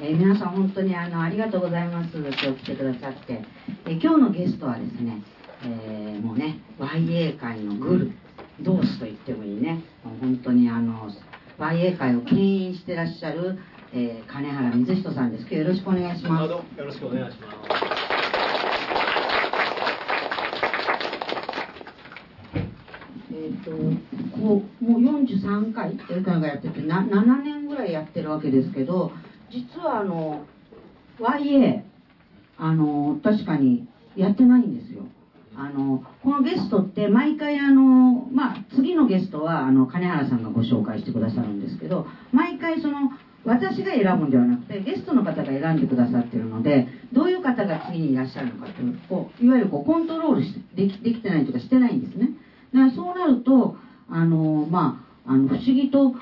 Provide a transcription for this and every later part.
えー皆さん本当にあのありがとうございます。今日来てくださって、えー今日のゲストはですね、えーもうね YA 界のグルドースと言ってもいいね。もう本当にあの YA 界を牽引してらっしゃる、えー金原水人さんです。今日よろしくお願いします。よろしくお願いします。えっ、とこうもう43回英会話やっててな7年ぐらいやってるわけですけど実はあの YA あの確かにやってないんですよ。あのこのゲストって毎回あの、まあ、次のゲストはあの金原さんがご紹介してくださるんですけど毎回その私が選ぶんではなくてゲストの方が選んでくださってるのでどういう方が次にいらっしゃるのかというこういわゆるこうコントロールできできてないというかしてないんですね。だからそうなるとあのまああの不思議と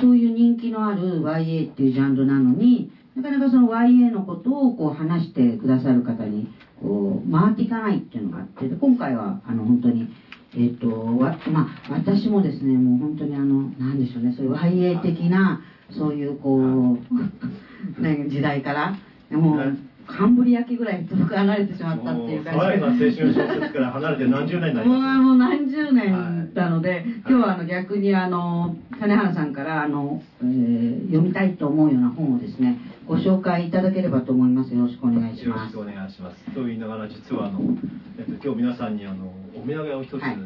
そういう人気のある YA っていうジャンルなのになかなかその YA のことをこう話してくださる方にこう回っていかないっていうのがあってで今回はあの本当にえっ、とわまあ私もですねもう本当にあのなんでしょうねそういう YA 的なそういうこう ね時代からもうカンブリ焼きぐらい遠く離れてしまったっていう感じ爽やかな青春小説から離れて何十年になりもうまもう何十年なので、今日はあの逆にあの金原さんからあの、えー読みたいと思うような本をですねご紹介いただければと思います。よろしくお願いします。す。よろしくお願いします。と言いながら実はあの、えっと、今日皆さんにあのお土産を一つ、はい。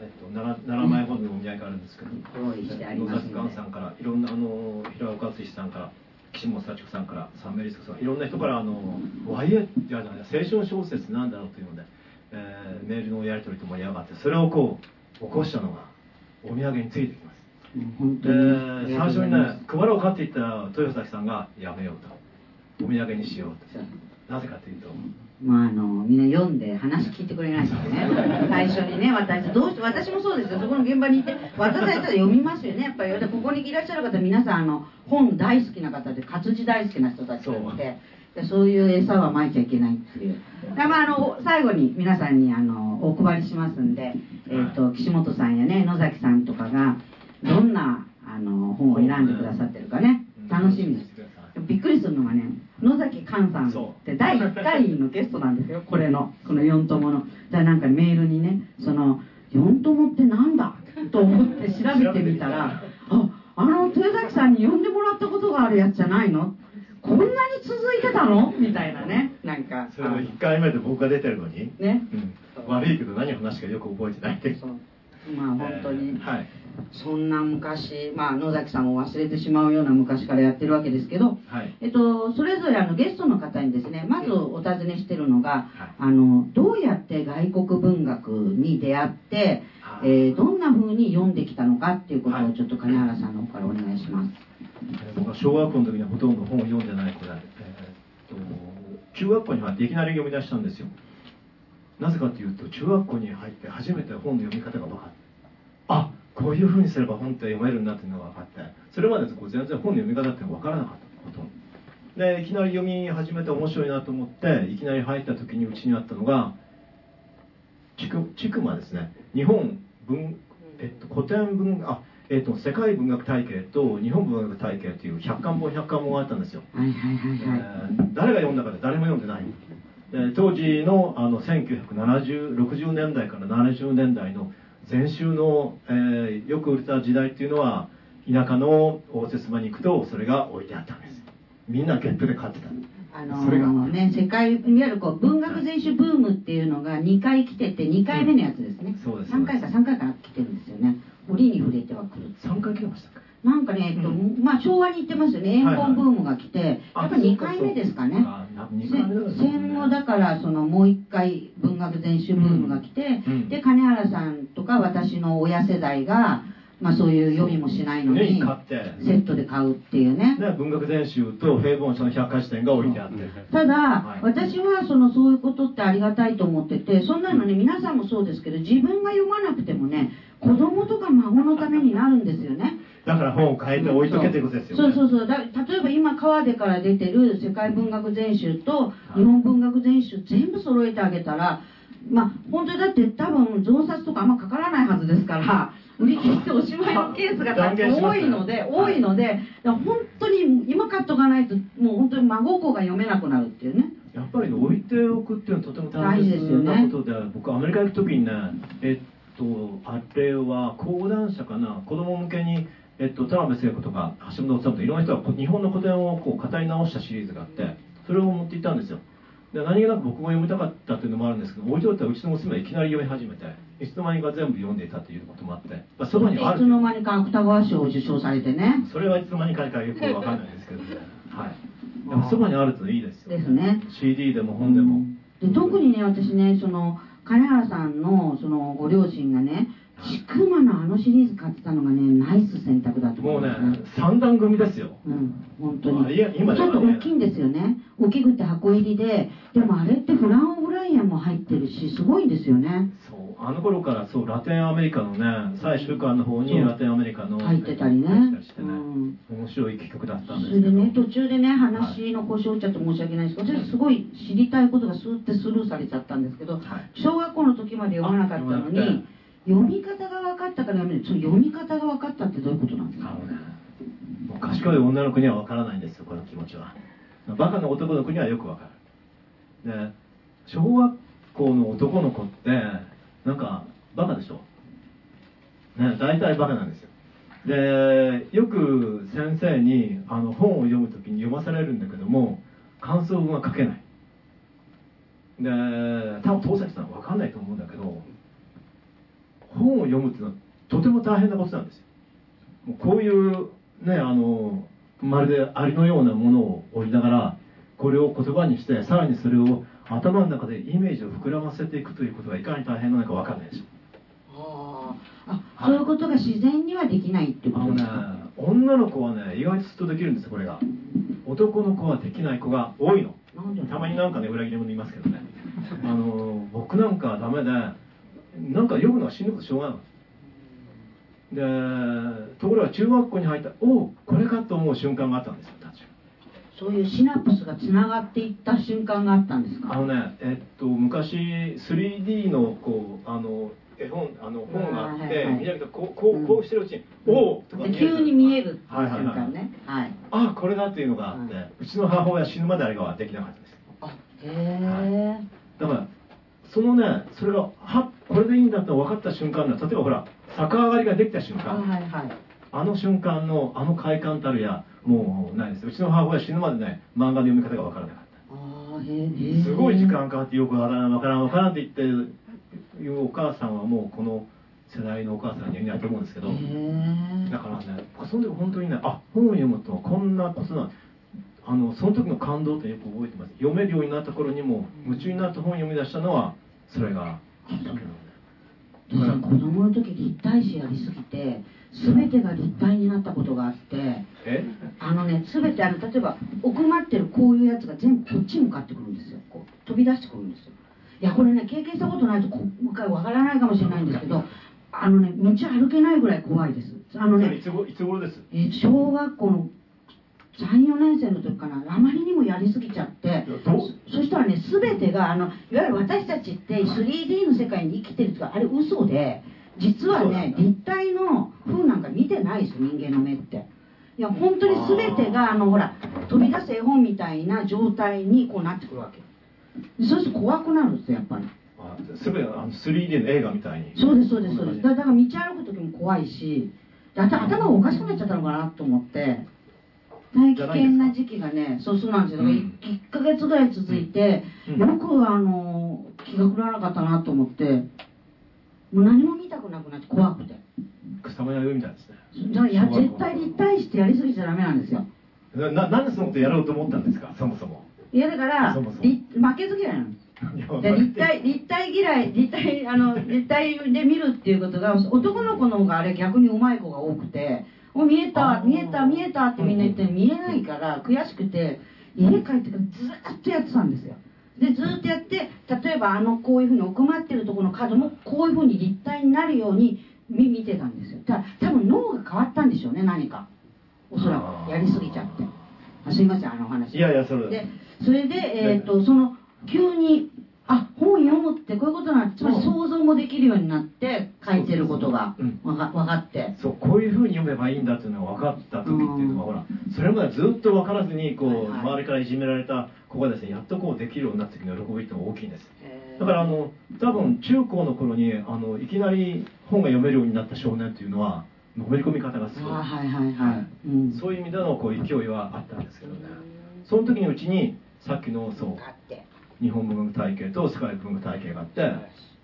えっと、奈良前本のお土産があるんですけど、用意してあり野崎寛さんからいろんなあの平岡敦さんから岸本幸子さんから三名リスクさんいろんな人からあの YA じゃない青春小説なんだろうというので、えーメールのやり取りと盛り上がってそれをこう起こしたのがお土産についてきます。でに。最初にね配ろうかって言ったら豊崎さんがやめようと。お土産にしようと。なぜかというとまああのみんな読んで話聞いてくれないですよね。最初にね私どうして私もそうですよ。そこの現場に行って渡されたら読みますよね。やっぱり。でここにいらっしゃる方皆さんあの本大好きな方で活字大好きな人たちがいてでそういう餌はまいちゃいけないっていう。でまああの最後に皆さんにあのお配りしますんで、えー、と岸本さんやね野崎さんとかがどんなあの本を選んでくださってるかね。楽しみです。びっくりするのがね野崎寛さんって第1回のゲストなんですよ これの。この4友の。じゃあなんかメールにねその4友ってなんだ？と思って調べてみたら ああの豊崎さんに呼んでもらったことがあるやつじゃないの？こんなに続いてたの？みたいなね。なんか。それの1回目で僕が出てるのに、ね。うん、悪いけど何を話かよく覚えてない。ってそう。まあ本当に、えーはいそんな昔、まあ、野崎さんも忘れてしまうような昔からやってるわけですけど、はい。えっと、それぞれあのゲストの方にですねまずお尋ねしてるのが、はいあのどうやって外国文学に出会って、あえーどんな風に読んできたのかっていうことはい。をちょっと金原さんの方からお願いします。えー僕は小学校の時にはほとんど本を読んでないくらい、えー中学校に入っていきなり読み出したんですよ。なぜかというと中学校に入って初めて本の読み方が分かった。あこういうふうにすれば本って読めるんだっていうのが分かってそれまでこう全然本の読み方って分からなかったほと。でいきなり読み始めて面白いなと思っていきなり入った時にうちにあったのがちくちくまですね。日本文、えっと、古典文あえっと、世界文学体系と日本文学体系という100巻本100巻本があったんですよ、はいはいはいえはい。ー誰が読んだかで誰も読んでない。で当時のあの1960年代から70年代の禅宗の、えーよく売れた時代っていうのは田舎の応接間に行くとそれが置いてあったんです。みんなゲットで買ってた。あのそれが。ね、世界いわゆるこう文学全種ブームっていうのが2回来てて2回目のやつですね、そうです。3回か3回から来てるんですよね。折に触れては来る。3回来てましたかなんかね、えっとうまあ昭和に行ってますよね。円本ブームが来て、やっぱ2回目ですかね。戦後だからそのもう一回文学全種ブームが来て、うん。で金原さんとか私の親世代が、まあ、そういう読みもしないのねにセットで買うっていうね。ね、文学全集と平凡書の百科事典が置いてあって、ただ、はい。私はそのそういうことってありがたいと思っててそんなのね皆さんもそうですけど自分が読まなくてもね子供とか孫のためになるんですよねだから本を変えて置いとけっていうことですよね。そうそうそう。だ例えば今川出から出てる世界文学全集と日本文学全集全部揃えてあげたらまあ本当にだって多分増刷とかあんまかからないはずですから売り切っておしまいのケースが多いので、多いので、本当に今買っとかないと、もう本当に孫子が読めなくなるっていうね。やっぱり、ね、置いておくっていうのはとても大切なことで、ね、僕アメリカ行く時にね、えっと、あれは講談社かな、子供向けに、えっと、田辺聖子とか橋本治といろんな人が日本の古典をこう語り直したシリーズがあって、それを持っていったんですよ。で何気なく僕も読みたかったっていうのもあるんですけど置いといたらうちの娘はいきなり読み始めていつの間にか全部読んでいたということもあって、まあ、そばにある。いつの間にか芥川賞を受賞されてね。それはいつの間にかかよくわかんないですけどね。はい。でもそばにあるといいですよ、ね、ですね。CD でも本でも、で特にね私ねその金原さんのそのご両親がねちくまのあのシリーズ買ってたのがねナイス選択だと思う、ね、もうね三段組ですよ。うん本当に。いや今ちょっと大きいんですよね。大きくて箱入りで。でもあれってフラン・オブライアンも入ってるしすごいんですよね。そうあの頃からそうラテンアメリカのね最終巻の方にラテンアメリカの入ってたりね。ね、うん、面白い企画だったんですけど。それでね途中でね話の故障っちゃって申し訳ないです。けど、私すごい知りたいことがスーってスルーされちゃったんですけど、はい、小学校の時まで読まなかったのに読み方が分かったから読める。その読み方が分かったってどういうことなんですか、賢い女の子には分からないんですよこの気持ちは。バカな男の子にはよく分かる。で小学校の男の子ってなんかバカでしょ？ね大体バカなんですよ。でよく先生にあの本を読む時に読まされるんだけども感想文は書けない。で多分父さんさんは分かんないと思うんだけど本を読むっていうのはとても大変なことなんですよ。もうこういうねあのまるでアリのようなものを追いながらこれを言葉にしてさらにそれを頭の中でイメージを膨らませていくということがいかに大変なのか分かんないでしょああそういうことが自然にはできないってことですか、ね、女の子はね意外とずっとできるんですこれが。男の子はできない子が多いの。たまになんかね裏切り者いますけどね。あの僕なんかはダメでなんか読むのはしんどくてしょうがないでところが中学校に入ったおおこれかと思う瞬間があったんですよそういうシナプスがつながっていった瞬間があったんですか？あのねえっと昔 3D のこうあの絵本あの本があって、はいはい、見ながらこうこうこうしてるうちに「うん、おお!」とか急に見える瞬間ね、はい、はい、あこれだっていうのがあって、はい、うちの母親死ぬまであれができなかったです。あへえ、だからそのねそれがはこれでいいんだって分かった瞬間例えばほら逆上がりができた瞬間、はいはい、あの瞬間のあの快感たるやもうないです。うちの母親死ぬまでね漫画の読み方が分からなかった。すごい時間かかってよくわからんわからんわからんって言っていうお母さんはもうこの世代のお母さんにはいないと思うんですけど。だからねその時本当にねあ本を読むとこんなことなあのその時の感動ってよく覚えてます。読めるようになった頃にも夢中になって本を読み出したのはそれが。きっかけなん。でだから子供の時立体詞やりすぎて全てが立体になったことがあってあのね全てあの例えば奥まってるこういうやつが全部こっちに向かってくるんですよ。こう飛び出してくるんですよ。いやこれね経験したことないと今回わからないかもしれないんですけどあのね道歩けないぐらい怖いです。あのねいついつ頃です？え小学校の34年生の時かなあまりにもやりすぎちゃってそしたらね全てがあのいわゆる私たちって 3D の世界に生きてるとかあれ嘘で実はね立体の風なんか見てないです人間の目って。いや本当に全てがあのほら飛び出す絵本みたいな状態にこうなってくるわけ。そうすると怖くなるんですよやっぱり。すべて 3D の映画みたいに。そうですそうですそうです。だから道歩く時も怖いし頭がおかしくなっちゃったのかなと思って大危険な時期がねそうそうなんですよ、うん、1か月ぐらい続いて、うん、よくあの気が狂わなかったなと思ってもう何も見たくなくなって怖くて。草間弥生みたいですね。じゃあや絶対立体してやりすぎちゃダメなんですよ。ななんでそのことやろうと思ったんですか？そもそも。いやだから負けず嫌いなの。立体立体嫌い立体あの立体で見るっていうことが男の子の方があれ逆にうまい子が多くて「お見えた見えた見えた」ってみんな言って見えないから悔しくて家帰ってからずっとやってたんですよ。でずっとやって例えばあのこういうふうに奥まってるところの角もこういうふうに立体になるように見てたんですよ。だから多分脳が変わったんでしょうね何か。おそらくやりすぎちゃって。あすいませんあの話。いやいやそれでそれで、えーと、その急にあ本読むってこういうことなんつまり想像もできるようになって書いてることが。そうそうそうわか分かって。そうこういうふうに読めばいいんだっていうのが分かった時っていうのは、ほらそれまでずっと分からずにこう、周りからいじめられた子がですねやっとこうできるようになった時の喜びっていうのが大きいんです。だからあの多分中高の頃にあのいきなり本が読めるようになった少年っていうのはのめり込み方がすごい。あはいはいはい、うん。そういう意味でのこう勢いはあったんですけどね。その時のうちにさっきのそう。あって日本文学体系と世界文学体系があって、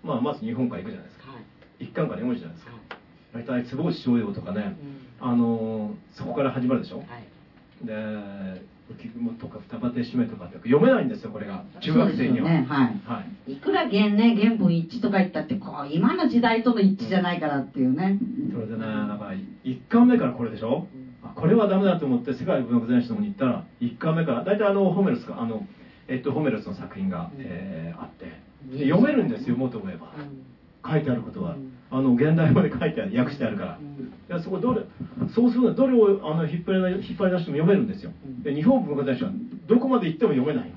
まあ、まず日本から行くじゃないですか。はい。一巻から読むじゃないですか。大体坪内逍遥とかねうん。あのそこから始まるでしょ。はい。で浮雲とか二葉手締めとかって読めないんですよこれが。中学生には、ね。はい。はい。いくら原ね原文一致とか言ったってこう今の時代との一致じゃないからっていうね。それでねだから1巻目からこれでしょ。あこれはダメだと思って世界文学全史の方に行ったら1巻目から大体あのホメロスかあのえっとホメロスの作品が、えーあって。で読めるんですよもっと思えば。書いてあることは。あの現代語で書いてある訳してあるから。でそこどれそうするとどれをあの引っ張り引っ張り出しても読めるんですよ。で日本文学大賞はどこまで行っても読めないの。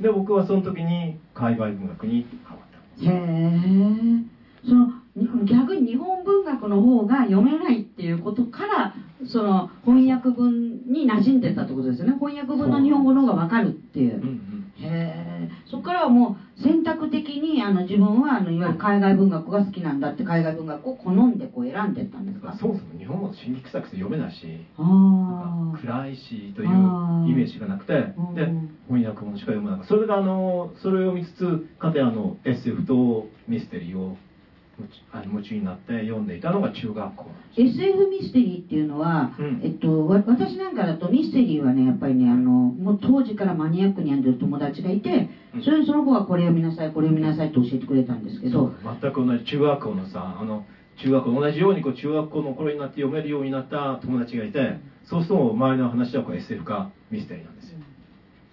で僕はその時に海外文学にハマった。へえ逆に日本文学の方が読めないっていうことからその翻訳文に馴染んでたってことですよね。翻訳文の日本語の方が分かるっていう。う。へえそこからはもう選択的にあの自分はあのいわゆる海外文学が好きなんだって海外文学を好んでこう選んでったんですか？そもそも日本語の新規臭くて読めないしあなんあか暗いしというイメージがなくてでうん。翻訳もしか読めなかった。それがあのそれを見つつかてあの SF とミステリーを夢中になって読んでいたのが中学校 SF ミステリーっていうのは、うん。えっと、わ私なんかだとミステリーはねやっぱりねあのもう当時からマニアックに読んでる友達がいてうん。それでその子がこれ読みなさいこれ読みなさいと教えてくれたんですけど。全く同じ中学校のさあの中学校同じようにこう中学校の頃になって読めるようになった友達がいてそうすると周りの話はこう SF かミステリーなんですよ。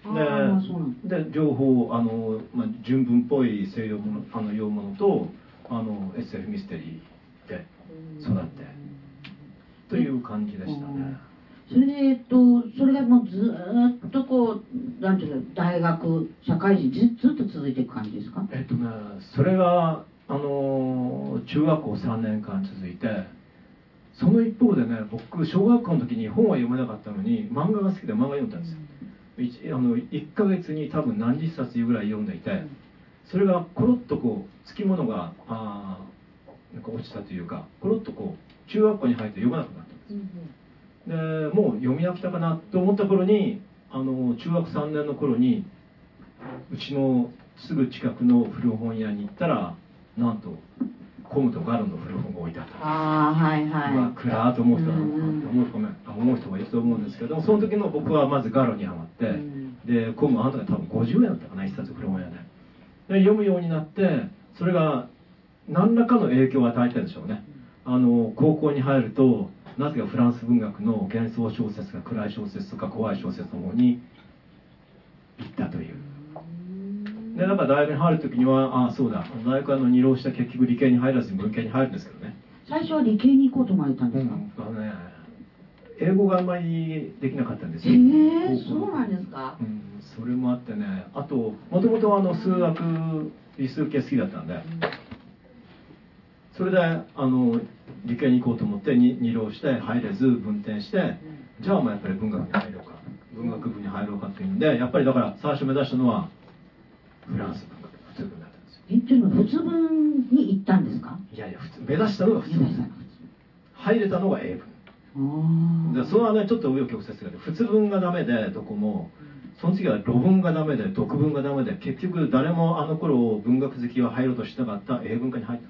ああそうなんだ。で情報あの、まあ、純文っぽい西洋ものあの洋物とあの SF ミステリーで育って。という感じでしたね。それで、えっと、それがもうずーっとこうなんていうか大学社会人ずずっと続いていく感じですか？えっとねそれがあの中学校3年間続いてその一方でね僕小学校の時に本は読めなかったのに漫画が好きで漫画読んだんですよ。一あの1ヶ月に多分何十冊ぐらい読んでいてそれがコロッとこうつきものがあーなんか落ちたというかコロッとこう中学校に入って読まなくなったんです。でもう読み飽きたかなと思った頃にあの中学3年の頃にうちのすぐ近くの古本屋に行ったらなんとコムとガロンの古本が置いてあった。んですああはいはい、まあ、暗ーと思う人は、うんうん思う人も思う人もいると思うんですけどもその時の僕はまずガロにハマって、うん。でコムあの時は多分50円だったかな一冊古本屋でで読むようになってそれが何らかの影響を与えたでしょうね。あの高校に入るとなぜかフランス文学の幻想小説が暗い小説とか怖い小説の方に行ったという。でなんか大学に入る時にはああそうだ。大学はあの二浪して結局理系に入らずに文系に入るんですけどね。最初は理系に行こうと思われたんですか、あのね英語があんまりできなかったんですへよ。え高校そうなんですか？うん、それもあってね。あともともとあの数学理数系好きだったんで。それであの理系に行こうと思ってに二浪して入れず分転してじゃあまあやっぱり文学に入ろうか。文学部に入ろうかっていうんでやっぱりだから最初目指したのはフランス文学普通文だったんですよ。えっていうのは普通文に行ったんですか？いやいや普通目指したのが普通。文入れたのが英文。あでそれはねちょっと紆余曲折があって普通文がダメでどこもその次は論文がダメで読文がダメで結局誰もあの頃文学好きは入ろうとしなかった英文科に入った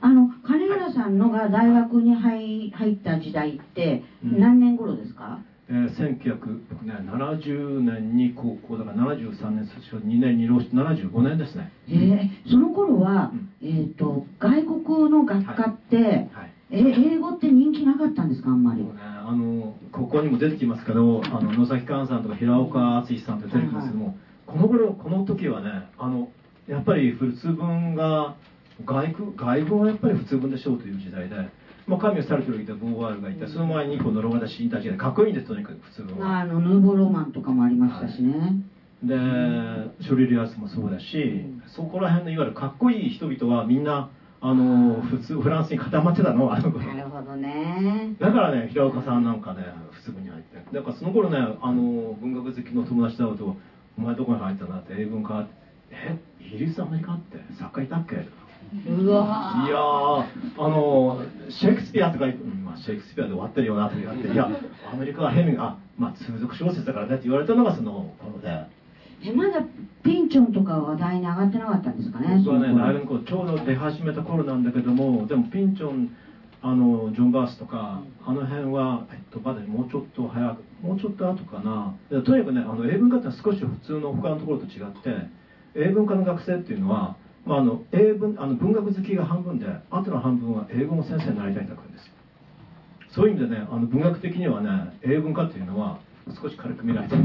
あの金原さんのが大学に入入った時代ってうん。何年頃ですか、えー、1970年に高校だから73年卒業2年に浪して75年ですね。ええその頃は、うん。えっ、と外国の学科って、はい。え英語って人気なかったんですかあんまり？ねあのここにも出てきますけどあの野崎寛さんとか平岡敦さんって出てきますけども、この頃この時はねあのやっぱり普通文が外国外文はやっぱり普通文でしょうという時代で、まあ、神をサルトルがいてボーワールがいてその前にこのロガダシンたちでかっこいいんですとにかく普通文はあのヌーボーロマンとかもありましたしね、でショリリアスもそうだし、そこら辺のいわゆるかっこいい人々はみんなあの普通フランスに固まってたのあの頃。なるほどね。だからね平岡さんなんかね普通に入って。だからその頃ねあの文学好きの友達と会うと「お前どこに入ったんだ?」って英文かえイギリスアメリカって作家いたっけ？うわいやーあのシェイクスピアとか、うんまあ、シェイクスピアで終わってるよなと言われていやアメリカはヘミングあまあ通俗小説だからねって言われたのがその頃でえまだピンチョンとか話題に上がってなかったんですかね？僕はねその頃大学の頃ちょうど出始めた頃なんだけどもでもピンチョンあのジョン・バースとかあの辺は、えっと、まだもうちょっと早くもうちょっと後かな。とにかくねあの英文科ってのは少し普通の他のところと違って英文科の学生っていうのは、まあ、あの英文あの文学好きが半分であとの半分は英語の先生になりたいんだからです。そういう意味でねあの文学的にはね英文科っていうのは少し軽く見られてる。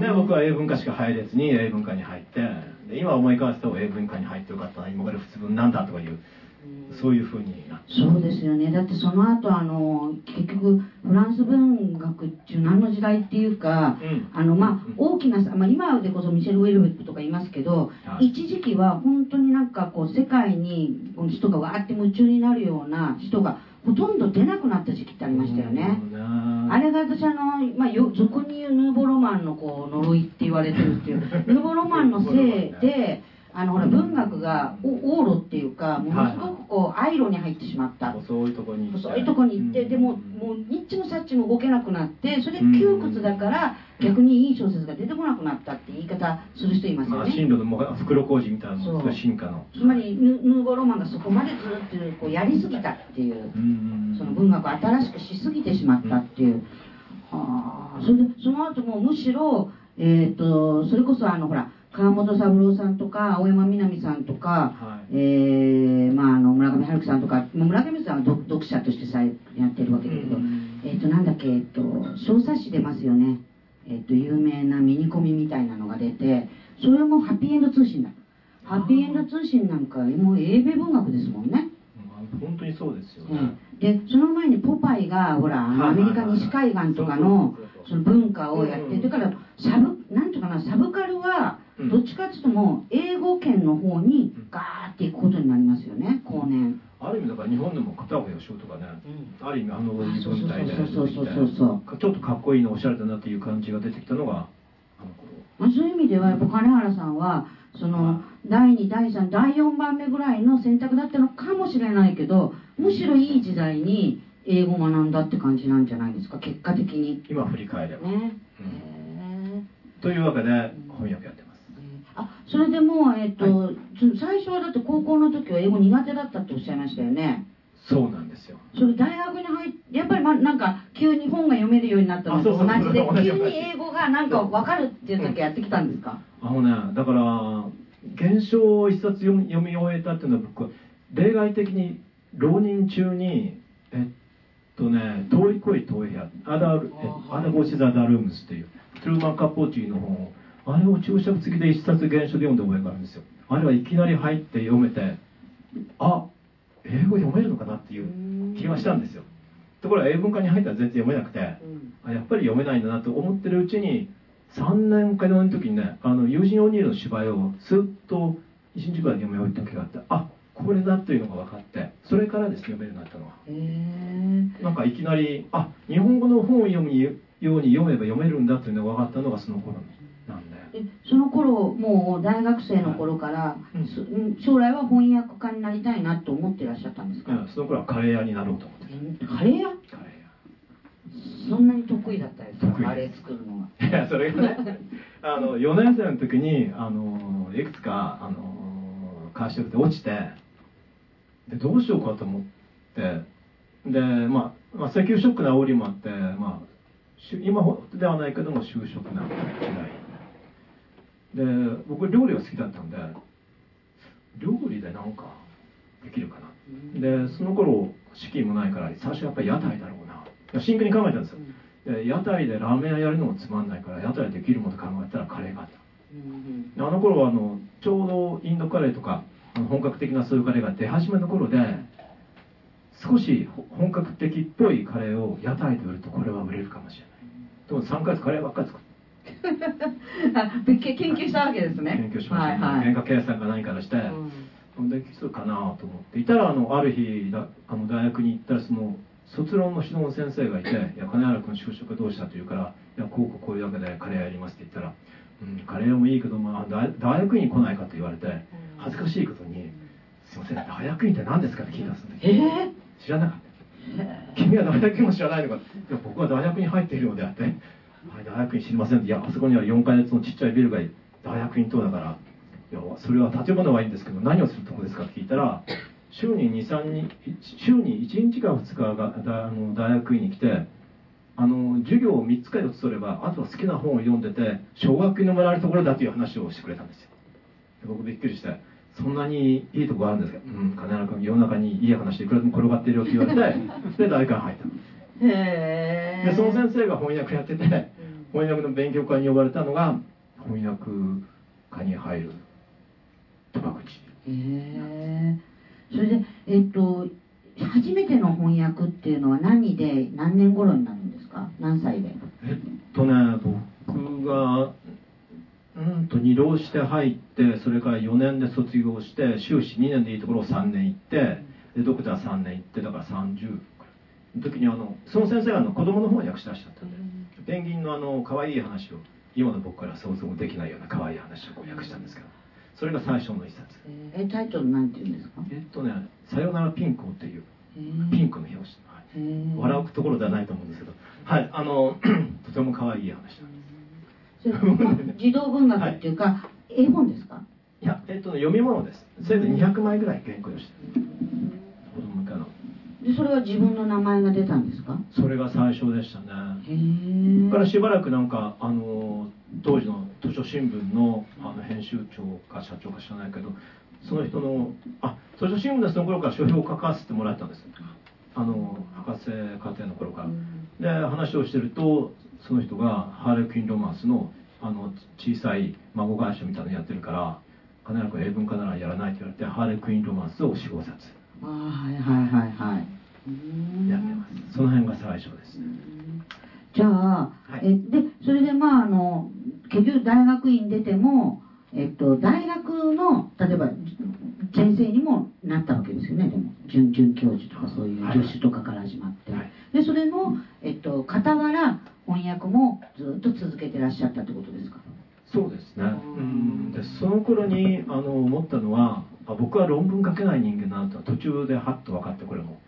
で僕は英文科しか入れずに英文科に入ってで今思い返すと英文科に入ってよかったな今から普通文なんだとかいうそういうふうになって。そうですよね。だってその後あの結局フランス文学っていう何の時代っていうか、うん。あのまあうん大きなさ、まあ、今でこそミシェル・ウェルベックとか言いますけど、はい。一時期は本当になんかこう世界にこの人がわーって夢中になるような人がほとんど出なくなった時期ってありましたよね、うん。あれが私あの、まあ、よ俗に言うヌーボーロマンのこう呪いって言われてるっていう。ヌーボーロマンのせいであのほら文学がお往路っていうかものすごくこう愛路に入ってしまった。細いところに行って。そういうとこに行って、うん。でももうニッチもサッチも動けなくなってそれで窮屈だから逆にいい小説が出てこなくなったって言い方する人いますまあ、よね、進路のも袋小路みたいな進化の。つまりヌヌーボーロマンがそこまでずっとこうやりすぎたっていううん。その文学を新しくしすぎてしまったっていう、はあそれでその後もむしろ、えー、とそれこそあのほら川本三郎さんとか青山みなみさんとか、はい。えーまあ、あの村上春樹さんとかまあ村上さんは読読者としてさえやってるわけだけど、うん。えっ、となんだっけ、えっと小冊子出ますよね、えっと有名なミニコミみたいなのが出てそれもハッピーエンド通信だ。ハッピーエンド通信なんかもう英米文学ですもんね、まあ本当にそうですよね、うんでその前にポパイがほらアメリカ西海岸とかのその文化をやってうんだからサブなんていうかなサブカルはうんどっちかっていうともう英語圏の方にガーっていくことになりますよね後年。ある意味だから日本でも片岡義雄とかね、ある意味あのあそう文体で出てきてそうそうそうそうちょっとかっこいいのおしゃれだなっていう感じが出てきたのがあの頃。まあ、そういう意味ではやっぱ金原さんはその第2第3第4番目ぐらいの選択だったのかもしれないけどむしろいい時代に英語を学んだって感じなんじゃないですか結果的に。今振り返れば、ね。うん。へというわけで翻訳やってます。ーあそれでもう、えっとその最初はだって高校の時は英語苦手だったっておっしゃいましたよね。そうなんですよ。それ大学に入ってやっぱり、ま、なんか急に本が読めるようになったのと同じで 急に英語がなんか分かるっていう時やってきたんですか、あのねだから現象を一冊読み読み終えたっていうのは僕は例外的に浪人中にえっとね「遠い恋遠い部屋」アダルえアダゴシザ・ダルームスっていうトゥルーマン・カッポーチーの本をあれを注釈付きで一冊現象で読んだ覚えがあるんですよ。あれはいきなり入って読めてあ英語読めるのかなっていう気がしたんですよ。ところが英文科に入ったら全然読めなくてうん。あやっぱり読めないんだなと思ってるうちに3年か4年の時にねあの友人オニールの芝居をスッと1日ぐらいで読み終えた時があってあこれだというのが分かってそれからですね読めるようになったのは。へえなんかいきなりあ日本語の本を読むように読めば読めるんだというのが分かったのがその頃なんででその頃もう大学生の頃から、うん。将来は翻訳家になりたいなと思ってらっしゃったんですか、うんその頃はカレー屋になろうと思ってえカレー屋？カレそんなに得意だったですか？カレー作るのは。ー 屋いやそれがねあの4年生の時にあのいくつかあの会社で落ちてでどうしようかと思ってで、まあ、まあ石油ショックの煽りもあって、まあ、今ほどではないけども就職なんか時代で僕料理が好きだったんで料理でなんかできるかな。でその頃資金もないから最初やっぱり屋台だろうな。真剣に考えたんですよ。で屋台でラーメン屋やるのもつまんないから屋台でできるもの考えたらカレーがあった。あの頃はあのちょうどインドカレーとか本格的なそういうカレーが出始めの頃で少しほ本格的っぽいカレーを屋台で売るとこれは売れるかもしれない。でも3ヶ月カレーばっかり作っ 研究したわけですね。勉強しました、ね。はいはい。原価計算か何からして、できそうかなと思っていたらあのある日だあの大学に行ったらその卒論の指導の先生がいて「いや金原君就職どうした?」と言うから「いやこうこうこういうわけでカレーやります」って言ったら「うんカレーもいいけど、まあ、大大学院に来ないか」と言われて恥ずかしいことに「すいません大学院って何ですか?」って聞いたんですええ知らなかった。君は大学院も知らないのか僕は大学に入っているのであって、はい、大学院知りませんいやあそこには4階のちっちゃいビルが大学院棟だから。いやそれは建物はいいんですけど何をするとこですかって聞いたら週に23日週に1日か2日がだあの大学院に来てあの授業を3つか4つ取ればあとは好きな本を読んでて奨学金のもらえるところだという話をしてくれたんですよ。で僕びっくりしてそんなにいいとこあるんですか？うん金原君世の中にいい話いくらでも転がってるよって言われてで大学に入った。へえでその先生が翻訳やってて翻訳の勉強会に呼ばれたのが翻訳科に入る戸口へえそれでえっと初めての翻訳っていうのは何で何年頃になるんですか？何歳で？えっとね僕がうんと二浪して入ってそれから4年で卒業して修士2年でいいところを3年行ってでドクター3年行ってだから30の時にあのその先生があの子供の翻訳してらっしゃったんでペンギンのあの可愛い話を今の僕から想像もできないような可愛い話を翻訳したんですけどそれが最初の一冊。えタイトルなんて言うんですか？えっとね「さよならピンクを」っていうピンクの表紙、はい。笑うところではないと思うんですけどはいあの とても可愛い話なんです。それ児童文学っていうか、絵本ですか？いや、えっと、読み物です。せいぜい200枚ぐらい原稿用してる。それは自分の名前が出たんですか？それが最初でしたね。へえからしばらくなんか、あの、当時の図書新聞のあの編集長か社長か知らないけど、その人の、あ、図書新聞でその頃から書評を書かせてもらったんです。あの、博士課程の頃から。で、話をしてると、その人がハーレクインロマンスの、あの、小さい孫会社みたいなのやってるから、金原君英文化ならやらないって言われて、ハーレクインロマンスを4、5冊あはいはいはいはいやってます。その辺が最初です。じゃあ、はい。えでそれでまああの結局大学院出ても、えっと、大学の例えば先生にもなったわけですよね。でも准准教授とかそういうはい。助手とかから始まって、はい。でそれの、えっと、傍ら翻訳もずっと続けてらっしゃったってことですか？そうですね。ううんん。でその頃にあの思ったのはあ、僕は論文書けない人間だなと途中でハッと分かってこれも。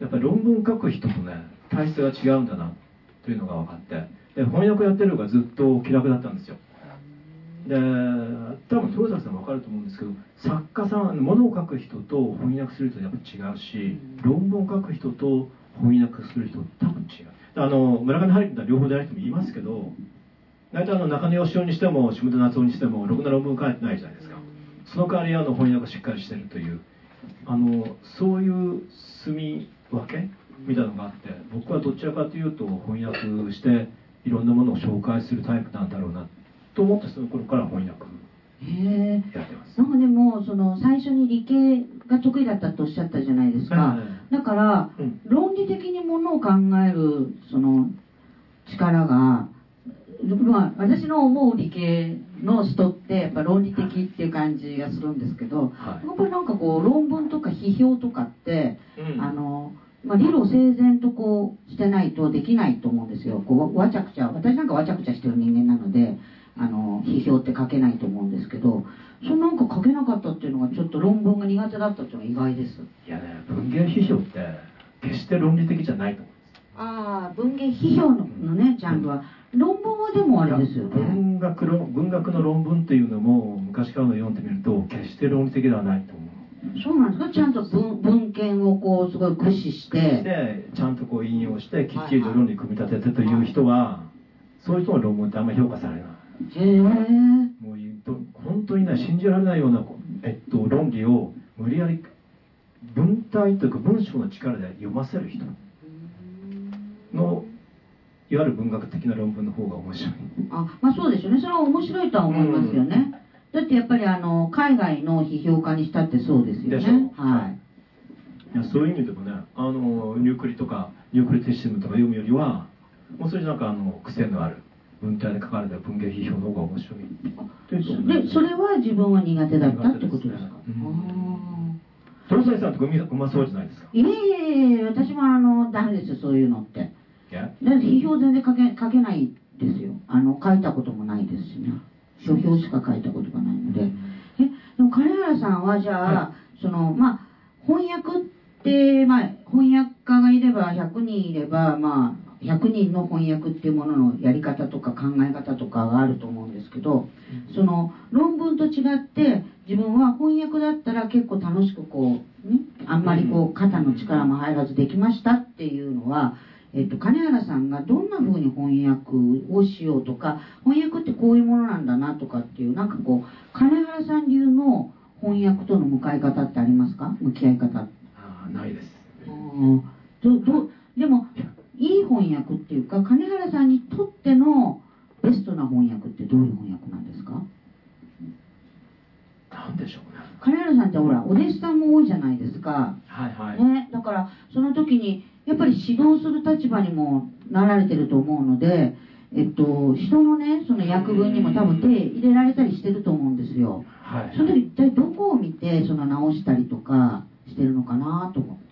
やっぱり論文書く人とね体質が違うんだなというのが分かって。で翻訳やってるのがずっと気楽だったんですよ。で多分豊崎さんも分かると思うんですけど作家さん物を書く人と翻訳する人やっぱ違うし論文を書く人と翻訳する人多分違う。あの村上春樹とは両方でやる人もいますけど大体あの中野義雄にしても下田夏夫にしてもろくな論文書いてないじゃないですか。その代わりあの翻訳しっかりしてるという。あのそういう住み分け？みたいなのがあって僕はどちらかというと翻訳していろんなものを紹介するタイプなんだろうなと思ってその頃から翻訳へえやってます。なんかでもその最初に理系が得意だったとおっしゃったじゃないですか、だからうん。論理的にものを考えるその力が、まあ、私の思う理系の人ってやっぱ論理的っていう感じがするんですけどはい。やっぱりなんかこう論文とか批評とかって、うん。あのまあ、理路整然とこうしてないとできないと思うんですよ。こうわちゃくちゃ私なんかわちゃくちゃしてる人間なのであの批評って書けないと思うんですけどそのなんか書けなかったっていうのがちょっと論文が苦手だったっていうのが意外です。いやね文芸批評って決して論理的じゃないと思うんですああ文芸批評ののねジャンルは論文はでもあれですよね。文学論文学の論文っていうのも昔からの読んでみると決して論理的ではないと思う。そうなんですか？ちゃんと文文献をこうすごい駆使して。でちゃんとこう引用してきっちりと論理組み立ててという人はそういう人の論文ってあんまり評価されない。へえもう言うと本当にね信じられないような、えっと、論理を無理やり文体というか文章の力で読ませる人のいわゆる文学的な論文の方が面白いあまあそうですよね。それは面白いとは思いますよね、だってやっぱりあの海外の批評家にしたってそうですよね。はい。い。やそういう意味でもねあのニュークリとかニュークリティシズムとか読むよりはもうそれなんかあの癖のある文体で書かれた文芸批評の方が面白いでそれは自分は苦手だったってことですか、ね。トロサイさんとかうまそうじゃないですか。いえいえいえ私もあのダメですよそういうのってだって批評全然書け書けないですよ。あの書いたこともないですしね。書評しか書いたことがないので、えでも金原さんはじゃあ、はい、そのまあ翻訳ってまあ翻訳家がいれば100人いればまあ100人の翻訳っていうもののやり方とか考え方とかがあると思うんですけど、その論文と違って自分は翻訳だったら結構楽しくこうねあんまりこう肩の力も入らずできましたっていうのは、えっと、金原さんがどんな風に翻訳をしようとか翻訳ってこういうものなんだなとかっていうなんかこう金原さん流の翻訳との向かい方ってありますか？向き合い方。ああないです。どどでもいい翻訳っていうか金原さんにとってのベストな翻訳ってどういう翻訳なんですか？なんでしょうね。金原さんってほらお弟子さんも多いじゃないですか。はいはい、ね、だからその時にやっぱり指導する立場にもなられてると思うのでえっと、人のねその訳文にも多分手入れられたりしてると思うんですよ、はい、その時一体どこを見てその直したりとかしてるのかなと思って。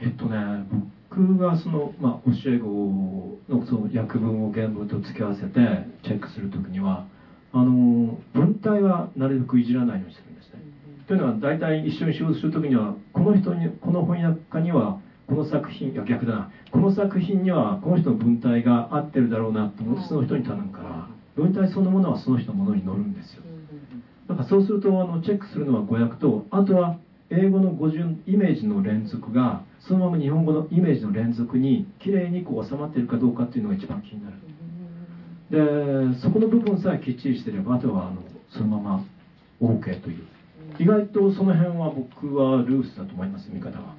えっとね僕がその、まあ、教え子のその訳文を原文と付け合わせてチェックする時にはあの文体はなるべくいじらないようにするんですね、というのは大体一緒に仕事する時にはこの人にこの翻訳家にはこの作品いや逆だな。この作品にはこの人の文体が合ってるだろうなと思ってその人に頼むから文体そのものはその人のものに乗るんですよ。だからそうするとあのチェックするのは語訳とあとは英語の語順イメージの連続がそのまま日本語のイメージの連続にきれいにこう収まっているかどうかっていうのが一番気になる。でそこの部分さえきっちりしてればあとはあのそのまま OK という。意外とその辺は僕はルースだと思います見方は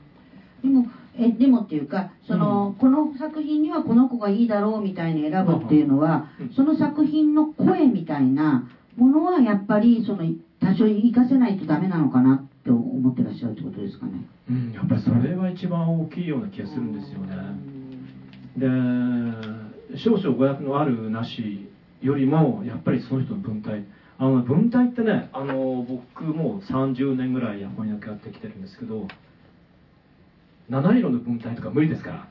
でもえでもっていうかその、うん、この作品にはこの子がいいだろうみたいに選ぶっていうのは、うん、その作品の声みたいなものはやっぱりその多少活かせないとダメなのかなって思ってらっしゃるってことですかね。うん、やっぱりそれは一番大きいような気がするんですよね。で少々語訳のあるなしよりもやっぱりその人の文体あの文体ってねあの僕もう30年ぐらい翻訳やってきてるんですけど七色の文体とか無理ですから。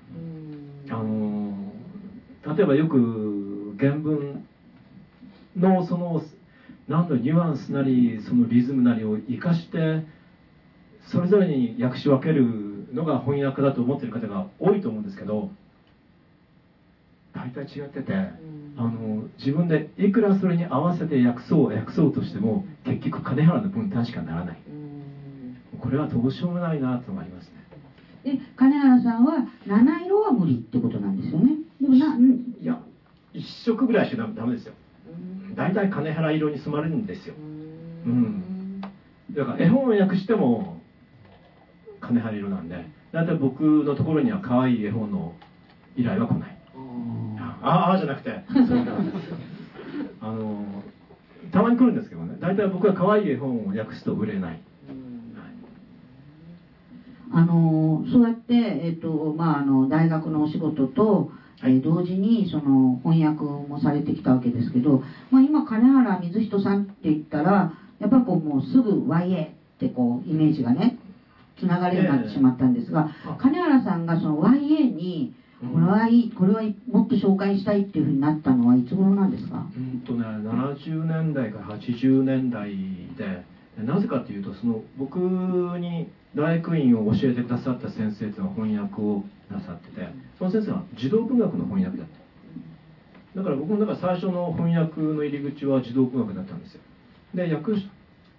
あの例えばよく原文のその何度ニュアンスなりそのリズムなりを生かしてそれぞれに訳し分けるのが翻訳だと思ってる方が多いと思うんですけど大体違ってて、あの自分でいくらそれに合わせて訳そう訳そうとしても結局金原の分担しかならない、これはどうしようもないなと思いますねで金原さんは七色は無理ってことなんですよね。でもないや一色ぐらいしかダメですよ。大体金原色に染まるんですよ。うん。だから絵本を訳しても金原色なんで大体僕のところには可愛い絵本の依頼は来ない。ああじゃなくてそうなんですあのたまに来るんですけどね。大体僕は可愛い絵本を訳すと売れないあのそうやって、えっとまあ、あの大学のお仕事と、えー、同時にその翻訳もされてきたわけですけど、まあ、今金原水人さんって言ったらやっぱりこうもうすぐ YA ってこうイメージがねつながるようになってしまったんですが、えー、金原さんがその YA にこれはいいこれはもっと紹介したいっていうふうになったのはいつ頃なんですか？うんとね70年代から80年代でなぜかというとその僕に大学院を教えてくださった先生というのは翻訳をなさっててその先生は児童文学の翻訳だった。だから僕もだから最初の翻訳の入り口は児童文学だったんですよ。で訳し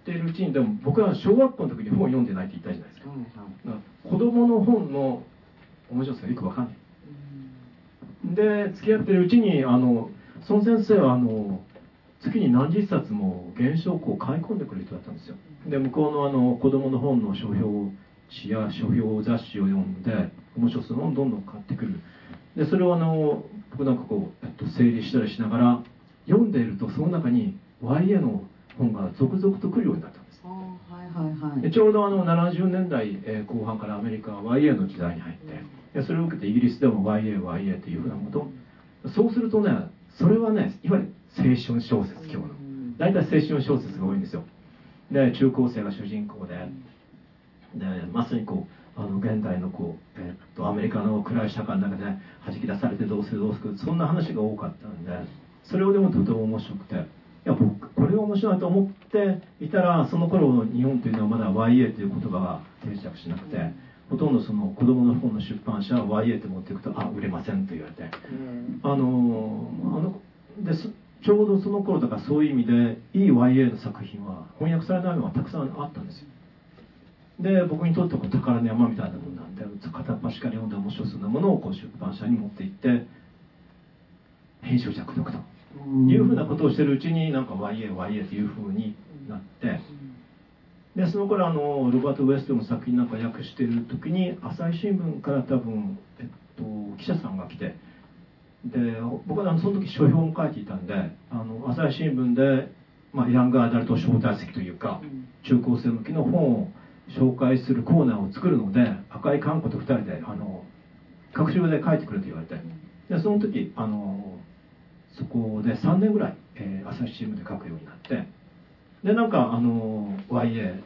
ているうちにでも僕は小学校の時に本を読んでないって言ったじゃないですか,、か子供の本の面白さがよく分かんない。で付き合ってるうちにあのその先生はあの月に何十冊も原書をこう買い込んでくる人だったんですよで向こうのあの子供の本の書評誌や書評雑誌を読んで面白そうなのをどんどん買ってくる。でそれをあの僕なんかこう、えっと、整理したりしながら読んでいるとその中に YA の本が続々と来るようになったんです。はいはいはい、でちょうどあの70年代、えー、後半からアメリカは YA の時代に入ってでそれを受けてイギリスでも YAYA というふうなこと。そうするとねそれはねいわゆる青春小説今日の。大体青春小説が多いんですよで中高生が主人公で。でまさにこうあの現代のこう、えっとアメリカの暗い社会の中で弾き出されてどうするどうするそんな話が多かったんでそれをでもとても面白くて。いや僕これが面白いと思っていたらその頃の日本というのはまだ YA という言葉が定着しなくてほとんどその子供の本の出版社は YA って持っていくとあ売れませんと言われて。あのあのですちょうどその頃だからそういう意味でいい YA の作品は翻訳されないのがたくさんあったんですよ。で僕にとっては宝の山みたいなもんなんで片っ端から読んで面白そうなものをこう出版社に持って行って編集者口説くというふうなことをしてるうちになんか YA、YA というふうになってでその頃あのロバート・ウェストの作品なんか訳してる時に朝日新聞から多分、えっと、記者さんが来てで僕はあのその時書評も書いていたんであの朝日新聞で、まあ、ヤングアダルト招待席というか中高生向きの本を紹介するコーナーを作るので赤い看護と2人であの学習で書いてくれと言われて。でその時あのそこで3年ぐらい、えー、朝日新聞で書くようになって。でなんかあの YA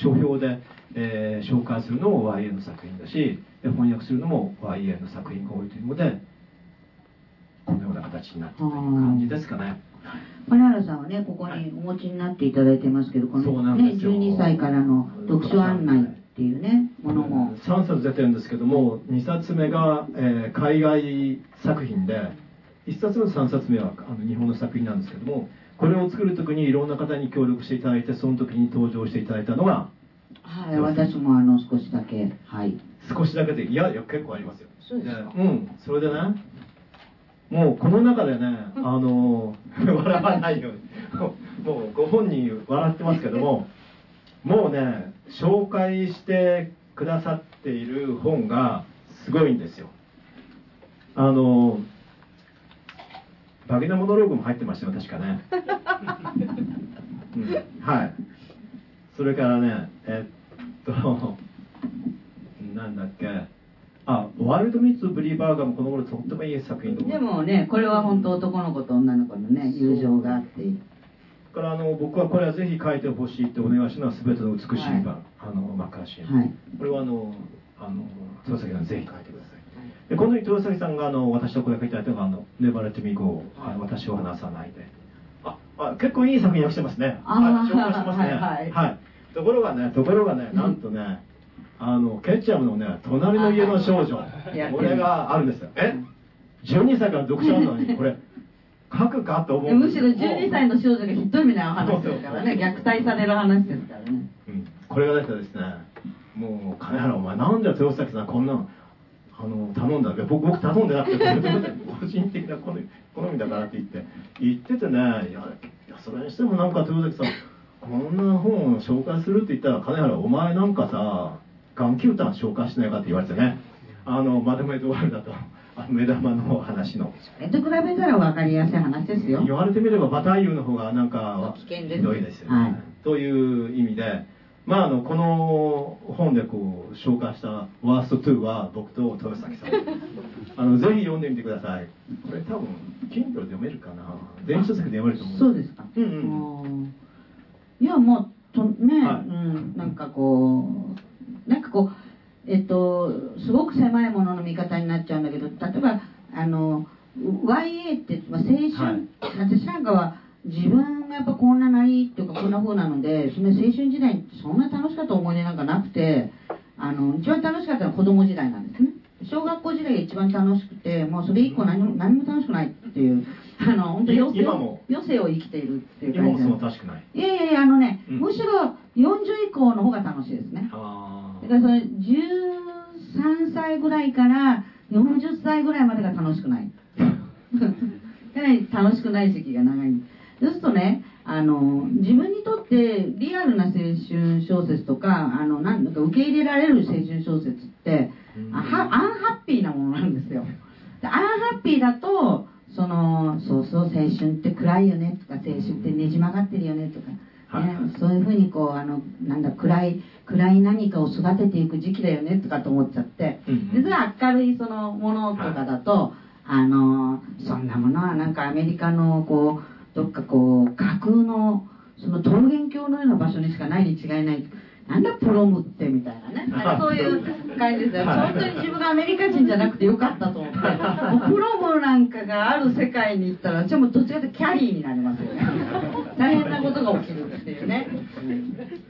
書評で、えー、紹介するのも YA の作品だし翻訳するのも YA の作品が多いというのでこのような形になったという感じですかね。金原さんはねここにお持ちになっていただいてますけどこの、ね、12歳からの読書案内っていうねものも。3冊出てるんですけども2冊目が、えー、海外作品で1冊目と3冊目はあの日本の作品なんですけどもこれを作る時にいろんな方に協力していただいてその時に登場していただいたのがはい私もあの少しだけはい。少しだけでいやいや結構ありますよ。そうですか。うんそれでねもうこの中でね、あの、笑わないように、もうご本人笑ってますけども、もうね、紹介してくださっている本がすごいんですよ。あの、バギナモノローグも入ってましたよ、確かね。うん、はい。それからね、えっと、なんだっけ、あワイルドミーツ・ブリーバーガーもこの頃とってもいい作品でもねこれは本当男の子と女の子のね友情があって。からあの僕はこれはぜひ書いてほしいってお願いしたのは全ての美しい版、はい、あのマッカーシー、はい、これはあのあの豊崎さんぜひ書いてください、で今度に豊崎さんがあの私とこれ書いただいたのが「あのネバレテミゴー、私を離さないで」ああ結構いい作品をしてますね。はい紹介してますね。はい、はい、ところがねところがねなんとね、あのケッチャムのね隣の家の少女。これがあるんですよ。え？12歳から読者なのにこれ書くかと思う。むしろ12歳の少女がひどい目な話ですからね。虐待される話ですからね、うん、これがですね。もう金原お前なんで豊崎さんこんなのあの頼んだ僕僕頼んでなくて。個人的な好み好みだからって言って。言っててね。いやそれにしてもなんか豊崎さんこんな本を紹介するって言ったら金原お前なんかさ眼球炭消化しないかって言われてね。あのマダムエドワルダと。目玉の話の。えと比べたら分かりやすい話ですよ。言われてみればバター油の方がなんか危険です。ひどいですよね、はい、という意味で。まああのこの本でこう紹介したワースト2は僕と豊崎さん。あのぜひ読んでみてください。これ多分 Kindle で読めるかな。電子書籍で読めると思う。そうですか。うんうんいやもうとね、はい、うん、なんかこうなんかこうえっとすごく狭いものの見方になっちゃうんだけど例えばあの YA って、まあ、青春、はい、私なんかは自分がやっぱこんななりっていうかこんな風なのでその青春時代そんな楽しかった思い出なんかなくてあの一番楽しかったのは子供時代なんですね。小学校時代が一番楽しくてもうそれ以降何も何も楽しくないっていうあの本当余生余生を生きているっていう感じ今もそう楽しくないいやいやいやあのね、うん、むしろ40以降の方が楽しいですねだからそれ13歳ぐらいから40歳ぐらいまでが楽しくない。かなり楽しくない時期が長い。そうするとねあの自分にとってリアルな青春小説とかあのなんか受け入れられる青春小説ってアンハッピーなものなんですよ。でアンハッピーだとそのそうそう青春って暗いよねとか青春ってねじ曲がってるよねとかね、そういうふうにこうあのなんだ暗い暗い何かを育てていく時期だよねとかと思っちゃって、でそれは明るいそのものとかだと、あのそんなものはなんかアメリカのこうどっかこう架空のその桃源郷のような場所にしかないに違いない。なんだプロムってみたいなね。なんかそういう感じですよ。本当に自分がアメリカ人じゃなくてよかったと思ってプロムなんかがある世界に行ったら私はもうどっちかというとキャリーになりますよね大変なことが起きるっていうね。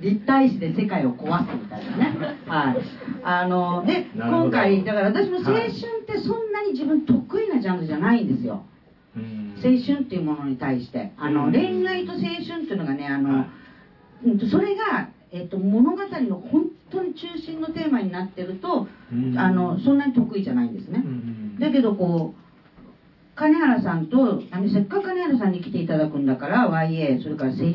立体視で世界を壊すみたいなね。はい。あので今回だから私も青春ってそんなに自分得意なジャンルじゃないんですよ。うん青春っていうものに対して。あのうん。恋愛と青春っていうのがねあの、はいそれが、えっと、物語の本当に中心のテーマになってるとうん。あのそんなに得意じゃないんですね。うん。だけどこう金原さんとあのせっかく金原さんに来ていただくんだから YA それから青春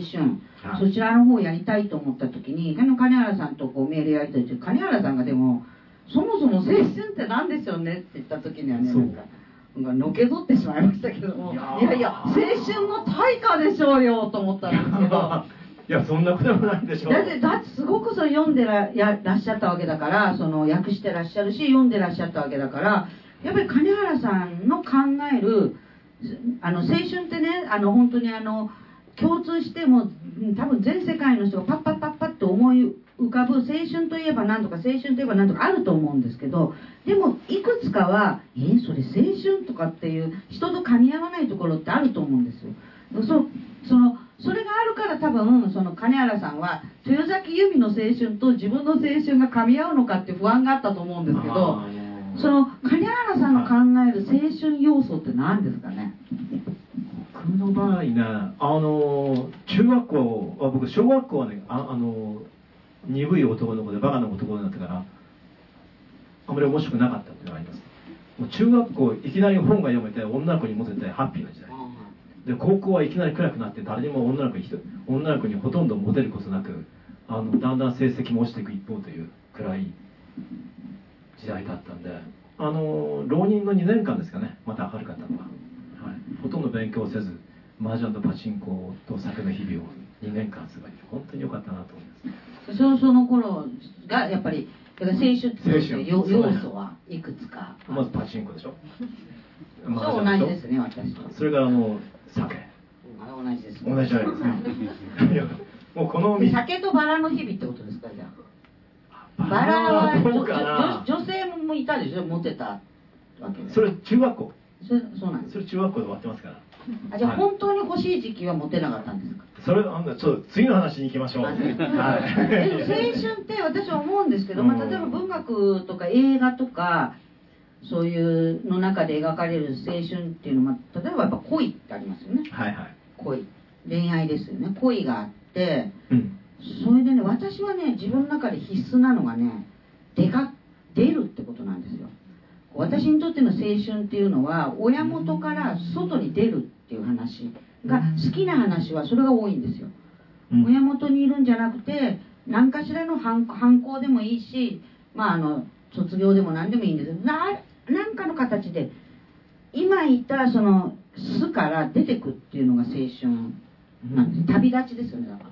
はい。そちらの方をやりたいと思った時にあの金原さんとこうメールやり取りして金原さんがでもそもそも青春って何でしょうね？って言った時にはねなんかのけぞってしまいましたけどもいいやいや青春の対価でしょうよと思ったんですけど。いやそんなこともないでしょう。だってだってすごくそれ読んでらやらっしゃったわけだからその訳してらっしゃるし読んでらっしゃったわけだからやっぱり金原さんの考えるあの青春ってねあの本当にあの共通しても多分全世界の人がパッパッパッパッって思い浮かぶ青春といえば何とか青春といえば何とかあると思うんですけどでもいくつかはえーそれ青春とかっていう人と噛み合わないところってあると思うんですよ。そそのそれがあるから多分その金原さんは豊崎由美の青春と自分の青春が噛み合うのかって不安があったと思うんですけどその金原さんの考える青春要素って何ですかね？僕の場合ねあの中学校は僕小学校はねああの鈍い男の子でバカな男になったからあんまり面白くなかったっていうのがあります。もう中学校いきなり本が読めて女の子にモテてハッピーな時代。で高校はいきなり暗くなって誰にも女の子に女の子にほとんどモテることなくあのだんだん成績も落ちていく一方という暗い時代だったんで。あの浪人の2年間ですかね。また明るかったのは、はい、ほとんど勉強せず麻雀とパチンコと酒の日々を2年間過ごして本当に良かったなと思います。そのその頃がやっぱりだから青春って要そう要素はいくつか。まずパチンコでしょ。そう麻同じ雀ですね私。それからあの酒。同じです同じじゃないですかい。やもうこの店。酒とバラの日々ってことですババラは女女性もいたでしょモテたわけで。それ中学校？それそうなんです。それ中学校で終わってますから。あじゃあはい。本当に欲しい時期はモテなかったんですか？それあんなちょっと次の話に行きましょう。あはい。でも青春って私は思うんですけど、まあ、例えば文学とか映画とかそういうの中で描かれる青春っていうのは例えばやっぱ恋ってありますよね。はいはい。恋。恋愛ですよね。恋があってうんそれでね私はね自分の中で必須なのがね出か出るってことなんですよ。私にとっての青春っていうのは親元から外に出るっていう話が好きな話はそれが多いんですよ。うん。親元にいるんじゃなくて何かしらの反反抗でもいいしまああの卒業でも何でもいいんですな何かの形で今言ったその巣から出てくっていうのが青春なんです。旅立ちですよねだから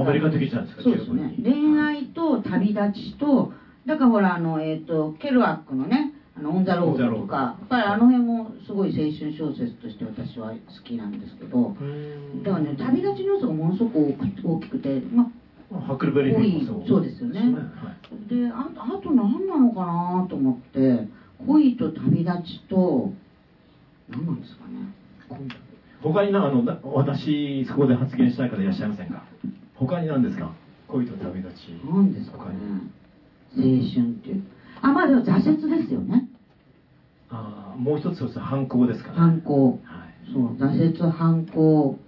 アメリカ的じゃないですかそうですよね恋愛と旅立ちとだからほらあの、えー、とケルアックのね「あのオン・ザ・ロード」とかやっぱりあの辺もすごい青春小説として私は好きなんですけどだからね旅立ちの要素がものすごく大きくてまあハックルベリーも。そうですよね。はい。でああと何なのかなと思って恋と旅立ちと何なんですかね。他になあのな私そこで発言したい方いらっしゃいませんか？他に何ですか？恋と旅立ち。何ですかね？青春っていう。あまあでも挫折ですよね。あーもう一つは反抗ですから反抗。はい。そう挫折反抗。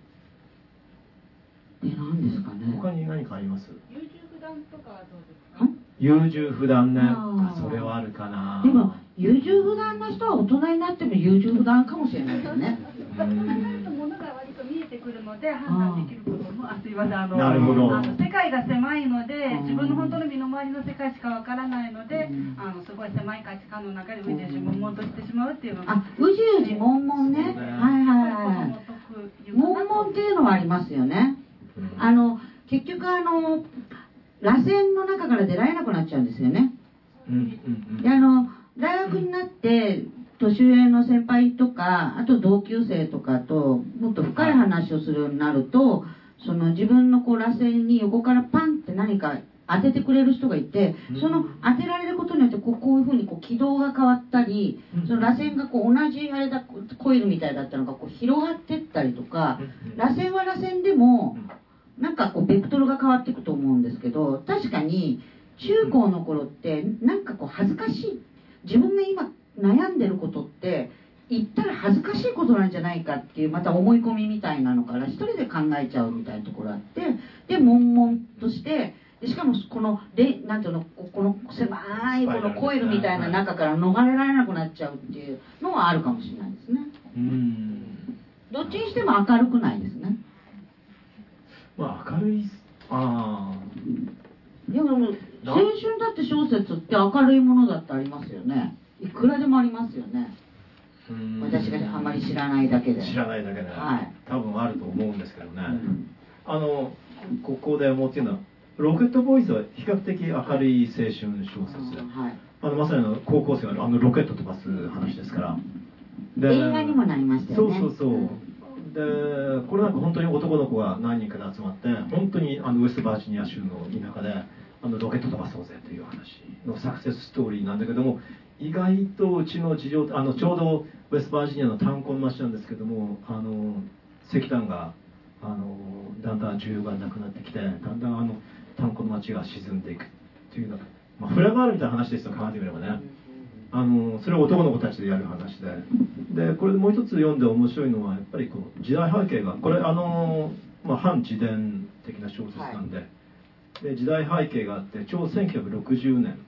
で何ですかね？他に何かあります？優柔不断とかはどうですか？ん優柔不断ね。あー。あそれはあるかな。でも優柔不断な人は大人になっても優柔不断かもしれないですねう考えるんとものが割と見えてくるので判断できることもあすいませんあのなるほど。あの世界が狭いのでうん。自分の本当の身の回りの世界しかわからないのでうん。あのすごい狭い価値観の中でうじうじ悶々としてしまうっていうのがあうじうじ悶々ね。ね。はいはいはい。悶々っていうのはありますよね。うんあの結局あの螺旋の中から出られなくなっちゃうんですよね。うんうんうん。であの大学になって年上の先輩とかあと同級生とかともっと深い話をするようになると、その自分のこう螺旋に横からパンって何か当ててくれる人がいて、うん。その当てられることによってこうこういうふうにこう軌道が変わったり、うん。その螺旋がこう同じあれだコイルみたいだったのがこう広がってったりとか、螺旋は螺旋でもなんかこうベクトルが変わっていくと思うんですけど確かに中高の頃ってなんかこう恥ずかしい。自分が今悩んでることって言ったら恥ずかしいことなんじゃないかっていうまた思い込みみたいなのから一人で考えちゃうみたいなところあってで悶々としてでしかもこのでなんていうのここの狭いこのコイルみたいな中から逃れられなくなっちゃうっていうのはあるかもしれないですね。うん。どっちにしても明るくないですね。まあ明るいあいやでも青春だって小説って明るいものだってありますよねいくらでもありますよね。私があまり知らないだけで。知らないだけで、はい。多分あると思うんですけどね、うん。あのここで思っていうのはロケットボーイズは比較的明るい青春小説、はい。あのまさにあの高校生があのロケット飛ばす話ですから。で映画にもなりましたよね。そうそうそう。でこれなんか本当に男の子が何人かで集まって本当にあのウエストバージニア州の田舎であのロケット飛ばそうぜという話のサクセスストーリーなんだけども意外とうちの事情あのちょうどウエストバージニアの炭鉱の町なんですけどもあの石炭があのだんだん需要がなくなってきてだんだんあの炭鉱の町が沈んでいくっていうのが、まあ、フラガールみたいな話ですよ考えてみればね。あのそれを男の子たちでやる話で。でこれでもう一つ読んで面白いのはやっぱりこう時代背景がこれあの、まあ、反自伝的な小説なんで,、で時代背景があってちょうど1960年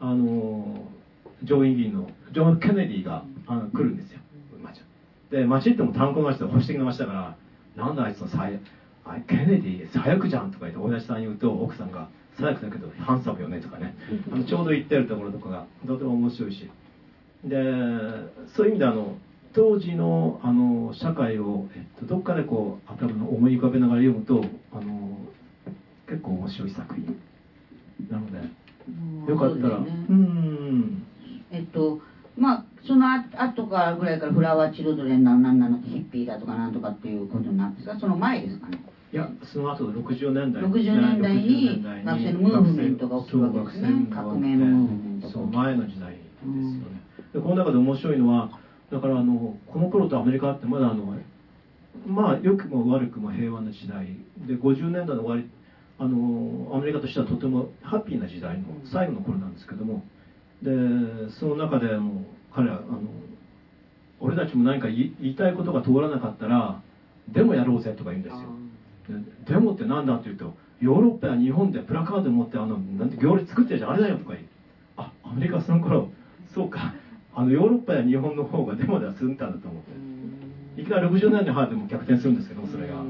あの上院議員のジョン・ケネディがあの来るんですよ。町で町行っても炭鉱の町で保守的な町だからなんだあいつの最あケネディ最悪じゃんとか言って親父さんに言うと奥さんが最悪だけどハンサムよねとかね。あのちょうど行ってるところとかがとても面白いし。でそういう意味であの当時のあの社会を、えっと、どっかでこう頭の思い浮かべながら読むとあの結構面白い作品なのでよかったら。う,、そうんえっとまあそのあ後からぐらいからフラワーチルドレンななんなのヒッピーだとかなんとかっていうことになるんですがその前ですかね。いやその後60年代。60年代に60年代に学生のムーブメントが起きるわけですね。革命のムーブメントが。そう前の時代ですよね、でこの中で面白いのはだからあのこの頃とアメリカってまだあのまあ良くも悪くも平和な時代。で50年代の終わりあのアメリカとしてはとてもハッピーな時代の最後の頃なんですけどもでその中でもう彼はあの俺たちも何か言いたいことが通らなかったらデモやろうぜとか言うんですよ。でデモってなんだって言うとヨーロッパや日本でプラカード持ってあのなんて行列作ってるじゃんあれだよとか言う。あアメリカはその頃そうか。あのヨーロッパや日本の方がデモでは済んだんだと思って。いきなり60年代入っても逆転するんですけどそれが。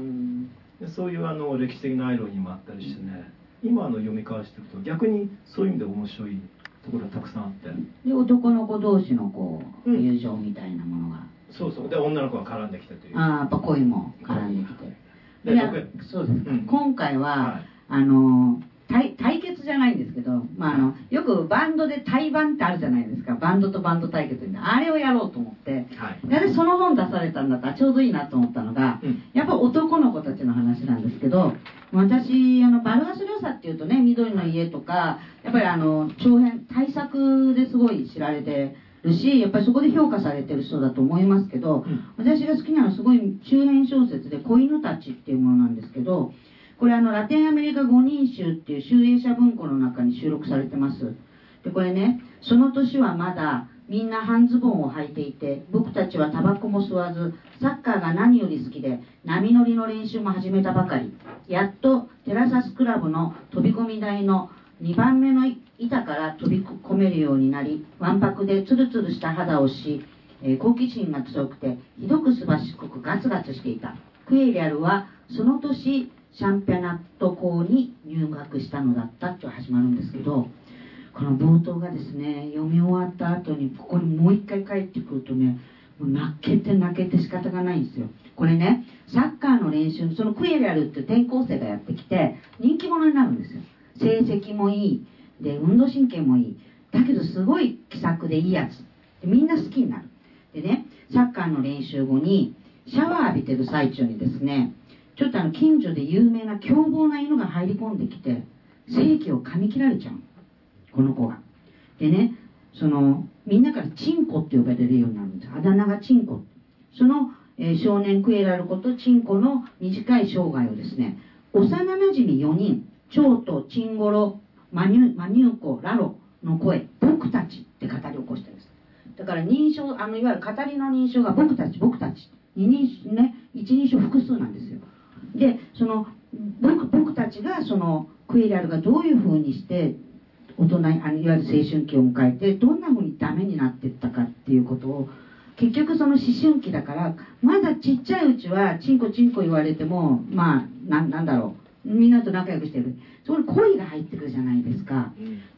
でそういうあの歴史的なアイロニーもあったりしてね。今あの読み返していくと逆にそういう意味で面白いところがたくさんあって。で男の子同士のこううん。友情みたいなものが、そうそう。で女の子が絡んできてという。ああやっぱ恋も絡んできて。いやで僕。そうです。か、うん。今回は、はい。あの対対決じゃないんですけど、まあ、あのよくバンドで対バンってあるじゃないですか。バンドとバンド対決みたいなあれをやろうと思って。はい。で私その本出されたんだったらちょうどいいなと思ったのが、うん。やっぱ男の子たちの話なんですけど私あのバルガス領サっていうとね緑の家とかやっぱりあの長編大作ですごい知られてるしやっぱりそこで評価されてる人だと思いますけど、うん。私が好きなのはすごい中編小説で「子犬たち」っていうものなんですけどこれあのラテンアメリカ五人集っていう集英社文庫の中に収録されてます。でこれねその年はまだみんな半ズボンを履いていて僕たちはタバコも吸わずサッカーが何より好きで波乗りの練習も始めたばかり。やっとテラサスクラブの飛び込み台の2番目の板から飛び込めるようになりわんぱくでツルツルした肌をし、えー好奇心が強くてひどくすばしっこくガツガツしていた。クエリアルはその年シャンペナット校に入学したのだったって始まるんですけどこの冒頭がですね読み終わった後にここにもう一回帰ってくるとねもう泣けて泣けて仕方がないんですよ。これねサッカーの練習そのクエリアルって転校生がやってきて人気者になるんですよ。成績もいい。で運動神経もいい。だけどすごい気さくでいいやつ。でみんな好きになる。でねサッカーの練習後にシャワー浴びてる最中にですねちょっとあの近所で有名な凶暴な犬が入り込んできて正規を噛み切られちゃう。この子がでねそのみんなからチンコって呼ばれるようになるんです。あだ名がチンコ。その、えー少年クエラルコとチンコの短い生涯をですね幼なじみ4人蝶とチンゴロマニュマニューコラロの声僕たちって語り起こしてるんです。だから認証あのいわゆる語りの認証が僕たち僕たち。二人ね一人称複数なんですよ。でその僕僕たちがそのクエラルがどういうふうにして大人あのいわゆる青春期を迎えてどんなふうにダメになっていったかっていうことを結局その思春期だからまだちっちゃいうちはチンコチンコ言われてもまあなんなんだろう。みんなと仲良くしてる。そこに恋が入ってくるじゃないですか。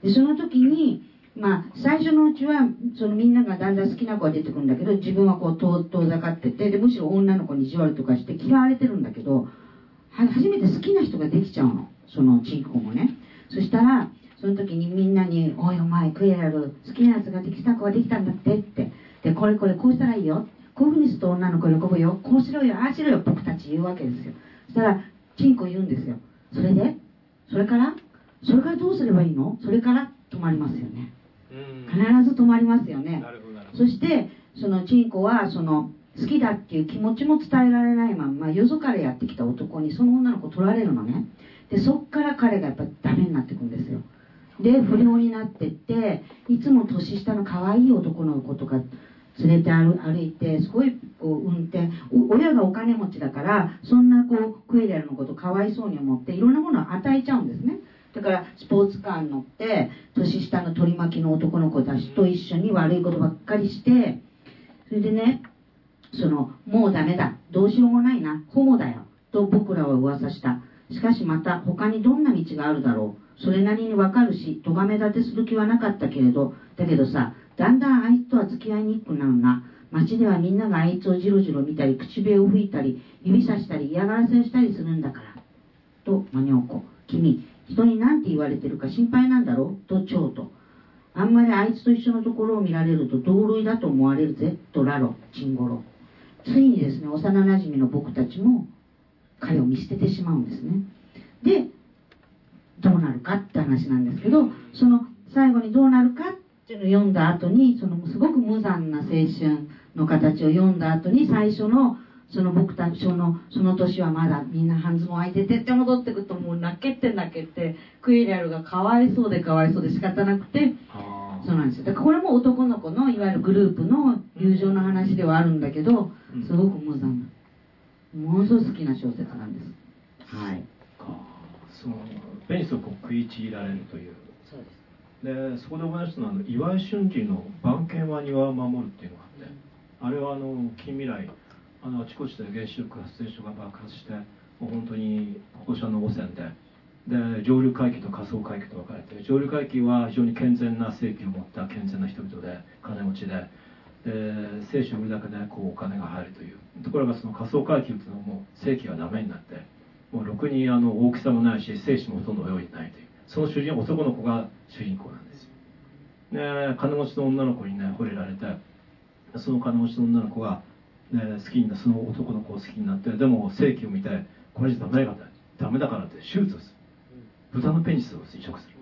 でその時にまあ最初のうちはそのみんながだんだん好きな子が出てくるんだけど自分はこう遠遠ざかっててでむしろ女の子に意地悪とかして嫌われてるんだけどは初めて好きな人ができちゃうの。そのチンコもね。そしたらその時にみんなに「おいお前クエラル好きなやつができた子ができたんだって」って。でこれこれこうしたらいいよ。こういうふうにすると女の子喜ぶよ。こうしろよ。ああしろよ。僕たち言うわけですよ。そしたらチンコ言うんですよ。それで？それから？それからどうすればいいの？それから止まりますよね。必ず止まりますよね。そしてそのチンコはその好きだっていう気持ちも伝えられないまんまよそからやってきた男にその女の子を取られるのね。でそっから彼がやっぱダメになっていくんですよ。で不良になってっていつも年下の可愛い男の子とか連れて歩歩いてすごいこう運転お親がお金持ちだからそんなこうクエリアルのことかわいそうに思っていろんなものを与えちゃうんですね。だからスポーツカーに乗って年下の取り巻きの男の子たちと一緒に悪いことばっかりしてそれでねそのもうダメだ。どうしようもないな。ホモだよ。と僕らは噂した。しかしまた他にどんな道があるだろう。それなりにわかるし咎め立てする気はなかったけれど。だけどさだんだんあいつとは付き合いにくくなるな。街ではみんながあいつをじろじろ見たり口笛を吹いたり指さしたり嫌がらせをしたりするんだから。とマニョコ君人に何て言われてるか心配なんだろう？と蝶と。あんまりあいつと一緒のところを見られると同類だと思われるぜ。とラロチンゴロ。ついにですね幼なじみの僕たちも彼を見捨ててしまうんですね。でどうなるかって話なんですけどその最後にどうなるかっていうのを読んだ後にそのすごく無残な青春の形を読んだ後に最初のその僕たちそのその年はまだみんな半ズボン開いててって戻ってくるともう泣けて泣けてクイリアルがかわいそうでかわいそうで仕方なくてそうなんですよ。だからこれも男の子のいわゆるグループの友情の話ではあるんだけどうん。すごく無残なものすごい好きな小説なんです。はい。そのペニスをこう食いちぎられるという。そうです。でそこで思い出したのはあの岩井俊二の「番犬は庭を守る」っていうのがあってあれはあの近未来あのあちこちで原子力発電所が爆発してもう本当に放射能汚染でで上流階級と下層階級と分かれて上流階級は非常に健全な正規を持った健全な人々で金持ちでで精子を売るだけでこうお金が入るという。ところがその下層階級っていうのはもう正規がダメになってもうろくにあの大きさもないし精子もほとんど泳いでないという。その主人男の子が主人公なんです。よで金持ちの女の子にね惚れられてその金持ちの女の子が、ね、好きになその男の子を好きになってでも正規を見てこれじゃダメだダメだからって手術をする。豚のペニスを移植する。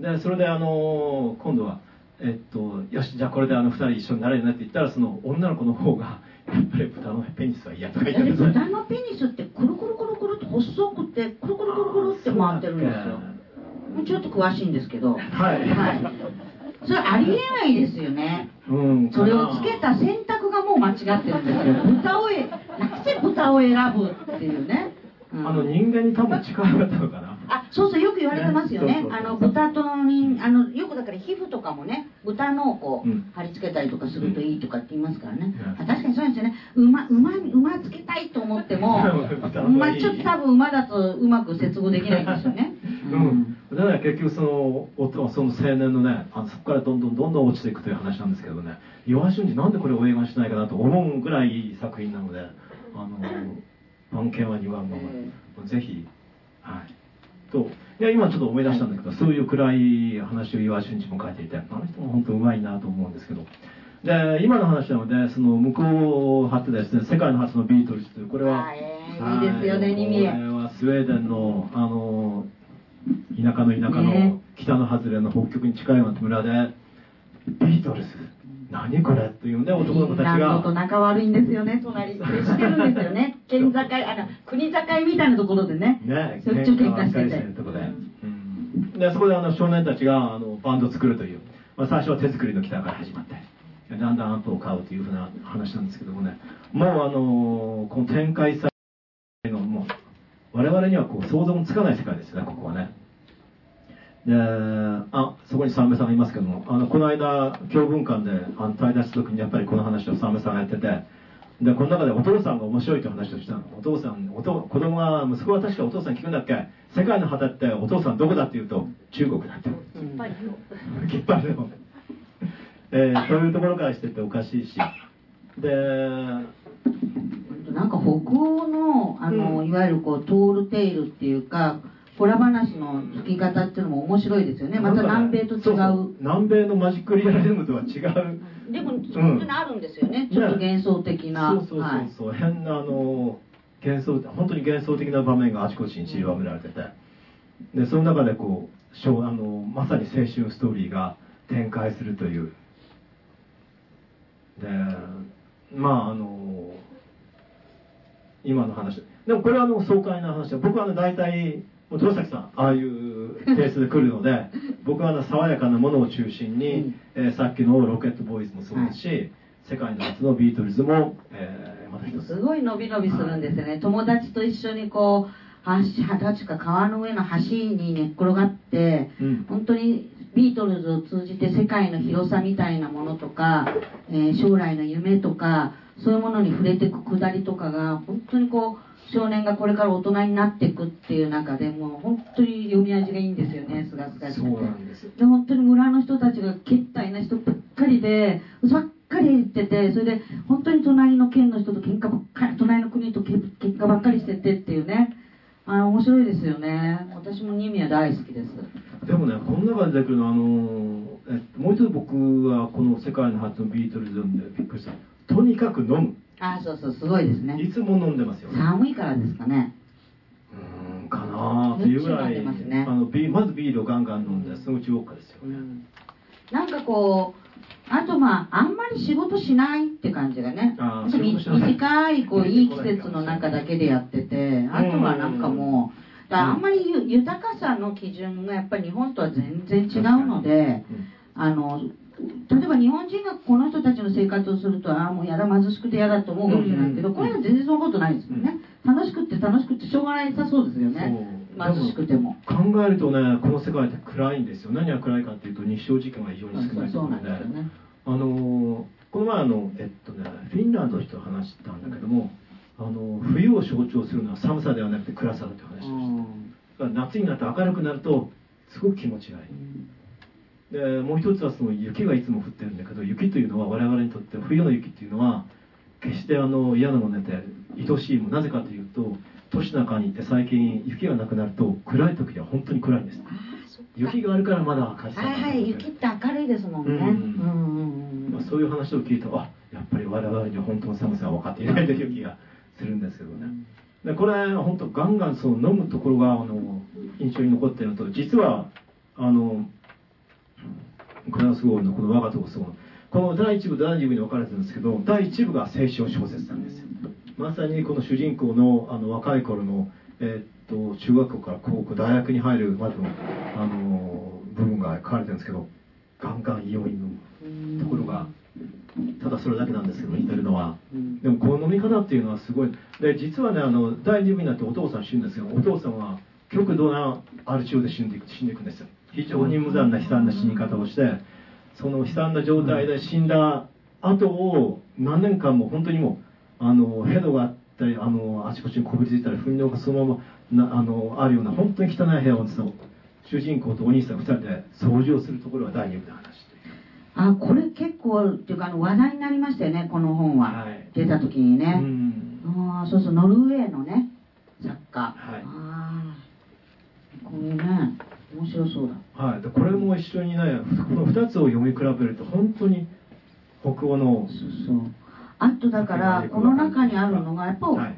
でそれであの今度はえっとよしじゃあこれであの2人一緒になれるねって言ったらその女の子の方がやっぱり豚のペニスは嫌とか言って豚のペニスってくるくるくるくるって細くてくるくるくるくるって回ってるんですよ。ちょっと詳しいんですけど。はい。はい。それありえないですよね。うん。それをつけた選択がもう間違ってるんですよ。豚をえなぜ豚を選ぶっていうね、うん。あの人間に多分力があったのかなあそうそうよく言われてますよね。あの豚と人あのよくだから皮膚とかもね豚のをこう、うん。貼り付けたりとかするといいとかって言いますからね、うん。あ確かにそうですよね。馬馬馬つけたいと思ってもまあちょっと多分馬だとうまく接合できないんですよね、うん、だから結局その夫その青年のねあのそこからどんどんどんどん落ちていくという話なんですけどね。岩橋俊二なんでこれを映画にしないかなと思うぐらいいい作品なのであの番犬は庭を守る、ぜひはいといや今ちょっと思い出したんだけどそういう暗い話を岩橋俊二も書いていてあの人も本当うまいなと思うんですけど。で今の話なのでその向こうを張ってですね世界の初のビートルズというこれはいいですよねこれはスウェーデンのあの田舎の田舎のね。北の外れの北極に近いような村でビートルズ何これっていうんで男の子たちフィンランドとが仲悪いんですよね隣。接してるんですよね。県境あの国境みたいなところでね。ねしょっちゅう喧嘩してるとこで,、うん、でそこであの少年たちがあのバンドを作るという、まあ、最初は手作りのギターから始まってだんだんアンプを買うというふうな話なんですけどもね。もうあのこの展開さのもう我々にはこう想像もつかない世界ですねここはねであそこに三瓶さんがいますけどもあのこの間教文館であの対談した時にやっぱりこの話を三瓶さんがやっててでこの中でお父さんが面白いという話をしたの。お父さんおと子供が息子は確かお父さん聞くんだっけ？世界の旗ってお父さんどこだって言うと中国だって。うんきっぱりの、えーそういうところからしてっておかしいし。でなんか北欧のあの、うん。いわゆるこうトールテイルっていうかホラ話の吹き方っていうのも面白いですよね。また南米と違う。そうそう。南米のマジックリアリズムとは違う。でも本当にあるんですよね、ちょっと幻想的な、そうそうそう。そう、変なあの幻想本当に幻想的な場面があちこちに散りばめられてて。でその中でこうしょうあのまさに青春ストーリーが展開するという。でまああの今の話。でもこれはあの爽快な話。で僕はあの大体豊崎さんああいうペースで来るので 僕はあの爽やかなものを中心に、うん。えーさっきのロケットボーイズもそうですし、世界の初のビートルズも、えーまた一つ。すごい伸び伸びするんですよね、友達と一緒にこう橋確か川の上の橋に寝っ転がってうん。本当にビートルズを通じて世界の広さみたいなものとか、えー将来の夢とかそういうものに触れていくくだりとかが本当にこう少年がこれから大人になっていくっていう中でもう本当に読み味がいいんですよねすがすがしくて。そうなんで本当に村の人たちがけったいな人ばっかりで嘘ばっかり言っててそれで本当に隣の県の人と喧嘩ばっかり隣の国とけ喧嘩ばっかりしててっていうね。あの面白いですよね。私もニミは大好きです。でもねこの中で出てくるのはあのえもう一度僕はこの世界の初のビートルズでびっくりした。とにかく飲むあそうそうすごいですね。いつも飲んでますよ。寒いからですかね。うーんかなっていうぐらい、ねあのビまずビールをガンガン飲んでそのうちウォッカですよね、なんかこうあとまああんまり仕事しないって感じがね。短いこういい季節の中だけでやっててあとはなんかもうあんまりゆ豊かさの基準がやっぱり日本とは全然違うのであの例えば日本人がこの人たちの生活をするとああもうやだ貧しくて嫌だと思うかもしれないけど、うんこれは全然そんなことないですよね、楽しくって楽しくってしょうがないさそうですよね。貧しくても。考えるとねこの世界って暗いんですよ何が暗いかっていうと日照時間が非常に少ないそうところで。なんですよね。あのーこの前あのえっとねフィンランドの人と話したんだけどもあの冬を象徴するのは寒さではなくて暗さだという話をしただから夏になって明るくなるとすごく気持ちがいいでもう一つはその雪がいつも降ってるんだけど雪というのは我々にとって冬の雪っていうのは決してあの嫌なもので愛しいもんなぜかというと都市の中に行って最近雪がなくなると暗い時は本当に暗いんです。雪があるからまだ明るさがはいはい雪って明るいですもんね、うん。うんうんうんまあ、そういう話を聞いてあやっぱり我々には本当の寒さが分かっていないという気がするんですけどね。でこれ本当ガンガンその飲むところがあの印象に残っているのと実はあのフランス語のこの我がとこそうこの第1部第2部に分かれてるんですけど第1部が青春小説なんですよ。まさにこの主人公のあの若い頃の、えーっと中学校から高校大学に入るまでのあの部分が書かれてるんですけどガンガン異様に飲むところがただそれだけなんですけど似てるのは。でもこの飲み方っていうのはすごい。で実はねあの第2部になってお父さん死ぬんですけどお父さんは極度なアル中で死んでいく死んでいくんですよ。非常に無残な悲惨な死に方をしてその悲惨な状態で死んだ後を何年間も本当にもうあのヘドがあったりあのあちこちにこびりついたり糞尿がそのままなあのあるような本当に汚い部屋を主人公とお兄さん2人で掃除をするところが第2部で話あこれ結構っていうかあの話題になりましたよねこの本は、はい。出た時にうね、ん。ああそうそうノルウェーのね作家、はい。ああこれね面白そうだ。はい、でこれも一緒にねこの2つを読み比べると本当に北欧のそうそう。あとだからこの中にあるのがやっぱ、はい、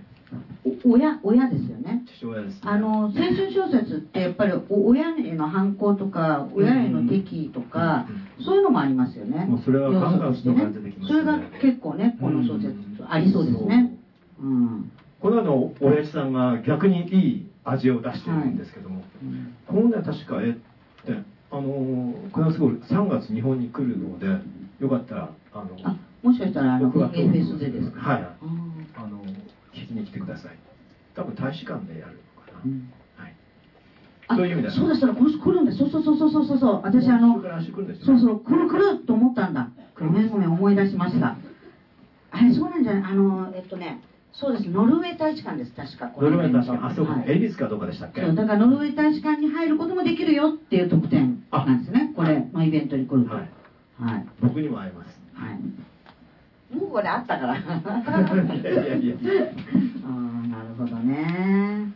お親親ですよね。父親です、ね、あの青春小説ってやっぱりお親への反抗とか親への敵意とか、そういうのもありますよね。それはガンガンてきますよね。それが結構ねこの小説ありそうですね。う。ん。この後親父さんが逆にいい味を出してるんですけども、うんこのね確かえってあのクラスゴール3月日本に来るのでよかったらあのあもしかしたらあの僕が文芸フェスでですか？はい。ああの聞きに来てください。多分大使館でやるのかな、ーうん。はい。あそういう意味そうだそうだこの人来るんだ。そうそうそうそうそうそう。私あのそうそう来る来ると思ったんだ。ごめんごめん思い出しました。あれそうなんじゃない？あのえっとねそうです。ノルウェー大使館です。確かこノルウェーイベント確かあそうか、はい。恵比寿かどうかでしたっけ？そうだからノルウェー大使館に入ることもできるよっていう特典なんですね。これ。のイベントに来ると。ははい。いはい、僕にも会えます。もうこれあったから。いやいやいや。ああなるほどね。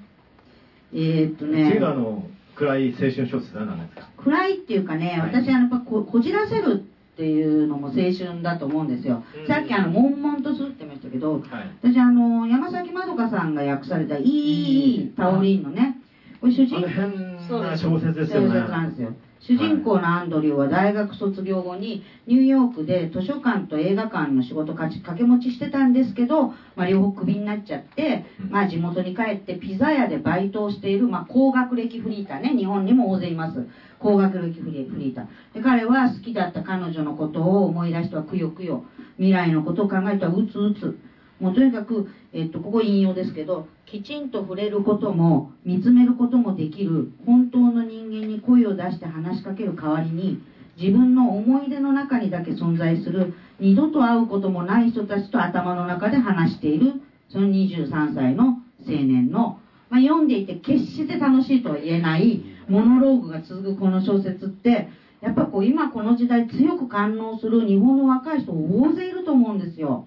えー、っとね。次のあの暗い青春小説は何ですか？暗いっていうかね、はい。私あのやっぱここじらせるっていうのも青春だと思うんですよ、うん。さっきあの悶々とするってましたけどはい。私あの山崎まどかさんが訳された「いいいいタオリン」のねこれ主人あの変な小説ですよね小説なんですよ主人公のアンドリューは大学卒業後にニューヨークで図書館と映画館の仕事掛け持ちしてたんですけど、まあ、両方クビになっちゃって、うん。まあ、地元に帰ってピザ屋でバイトをしている、まあ、高学歴フリーターね。日本にも大勢います。高学歴フリフリーター。で彼は好きだった彼女のことを思い出してはくよくよ。未来のことを考えてはうつうつもうとにかく、えっと、ここ引用ですけどきちんと触れることも見つめることもできる本当の人間に声を出して話しかける代わりに自分の思い出の中にだけ存在する二度と会うこともない人たちと頭の中で話しているその23歳の青年の、まあ、読んでいて決して楽しいとは言えないモノローグが続くこの小説ってやっぱこう今この時代強く感応する日本の若い人大勢いると思うんですよ。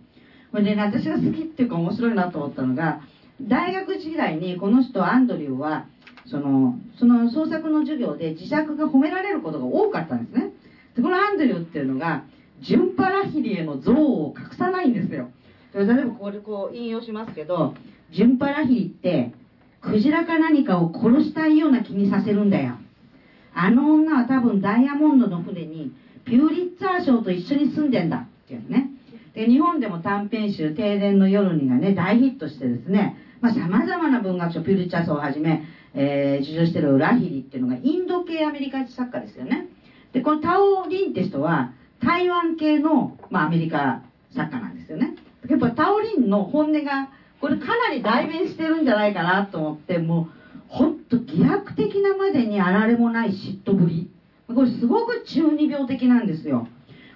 これでね、私が好きっていうか面白いなと思ったのが、大学時代にこの人、アンドリューは、その、その創作の授業で自作が褒められることが多かったんですね。で、このアンドリューっていうのが、ジュンパラヒリへの憎悪を隠さないんですよ。で例えばここでこう引用しますけど、ジュンパラヒリって、クジラか何かを殺したいような気にさせるんだよ。あの女は多分ダイヤモンドの船にピューリッツァー賞と一緒に住んでんだっていうね。で日本でも短編集「停電の夜に」がね大ヒットしてですねさまざ、まな文学賞ピュリッツァー賞をはじめ、えー受賞してるラヒリっていうのがインド系アメリカ作家ですよね。でこのタオ・リンって人は台湾系の、まあ、アメリカ作家なんですよね。やっぱタオ・リンの本音がこれかなり代弁してるんじゃないかなと思ってもうほんと疑惑的なまでにあられもない嫉妬ぶり。これすごく中二病的なんですよ。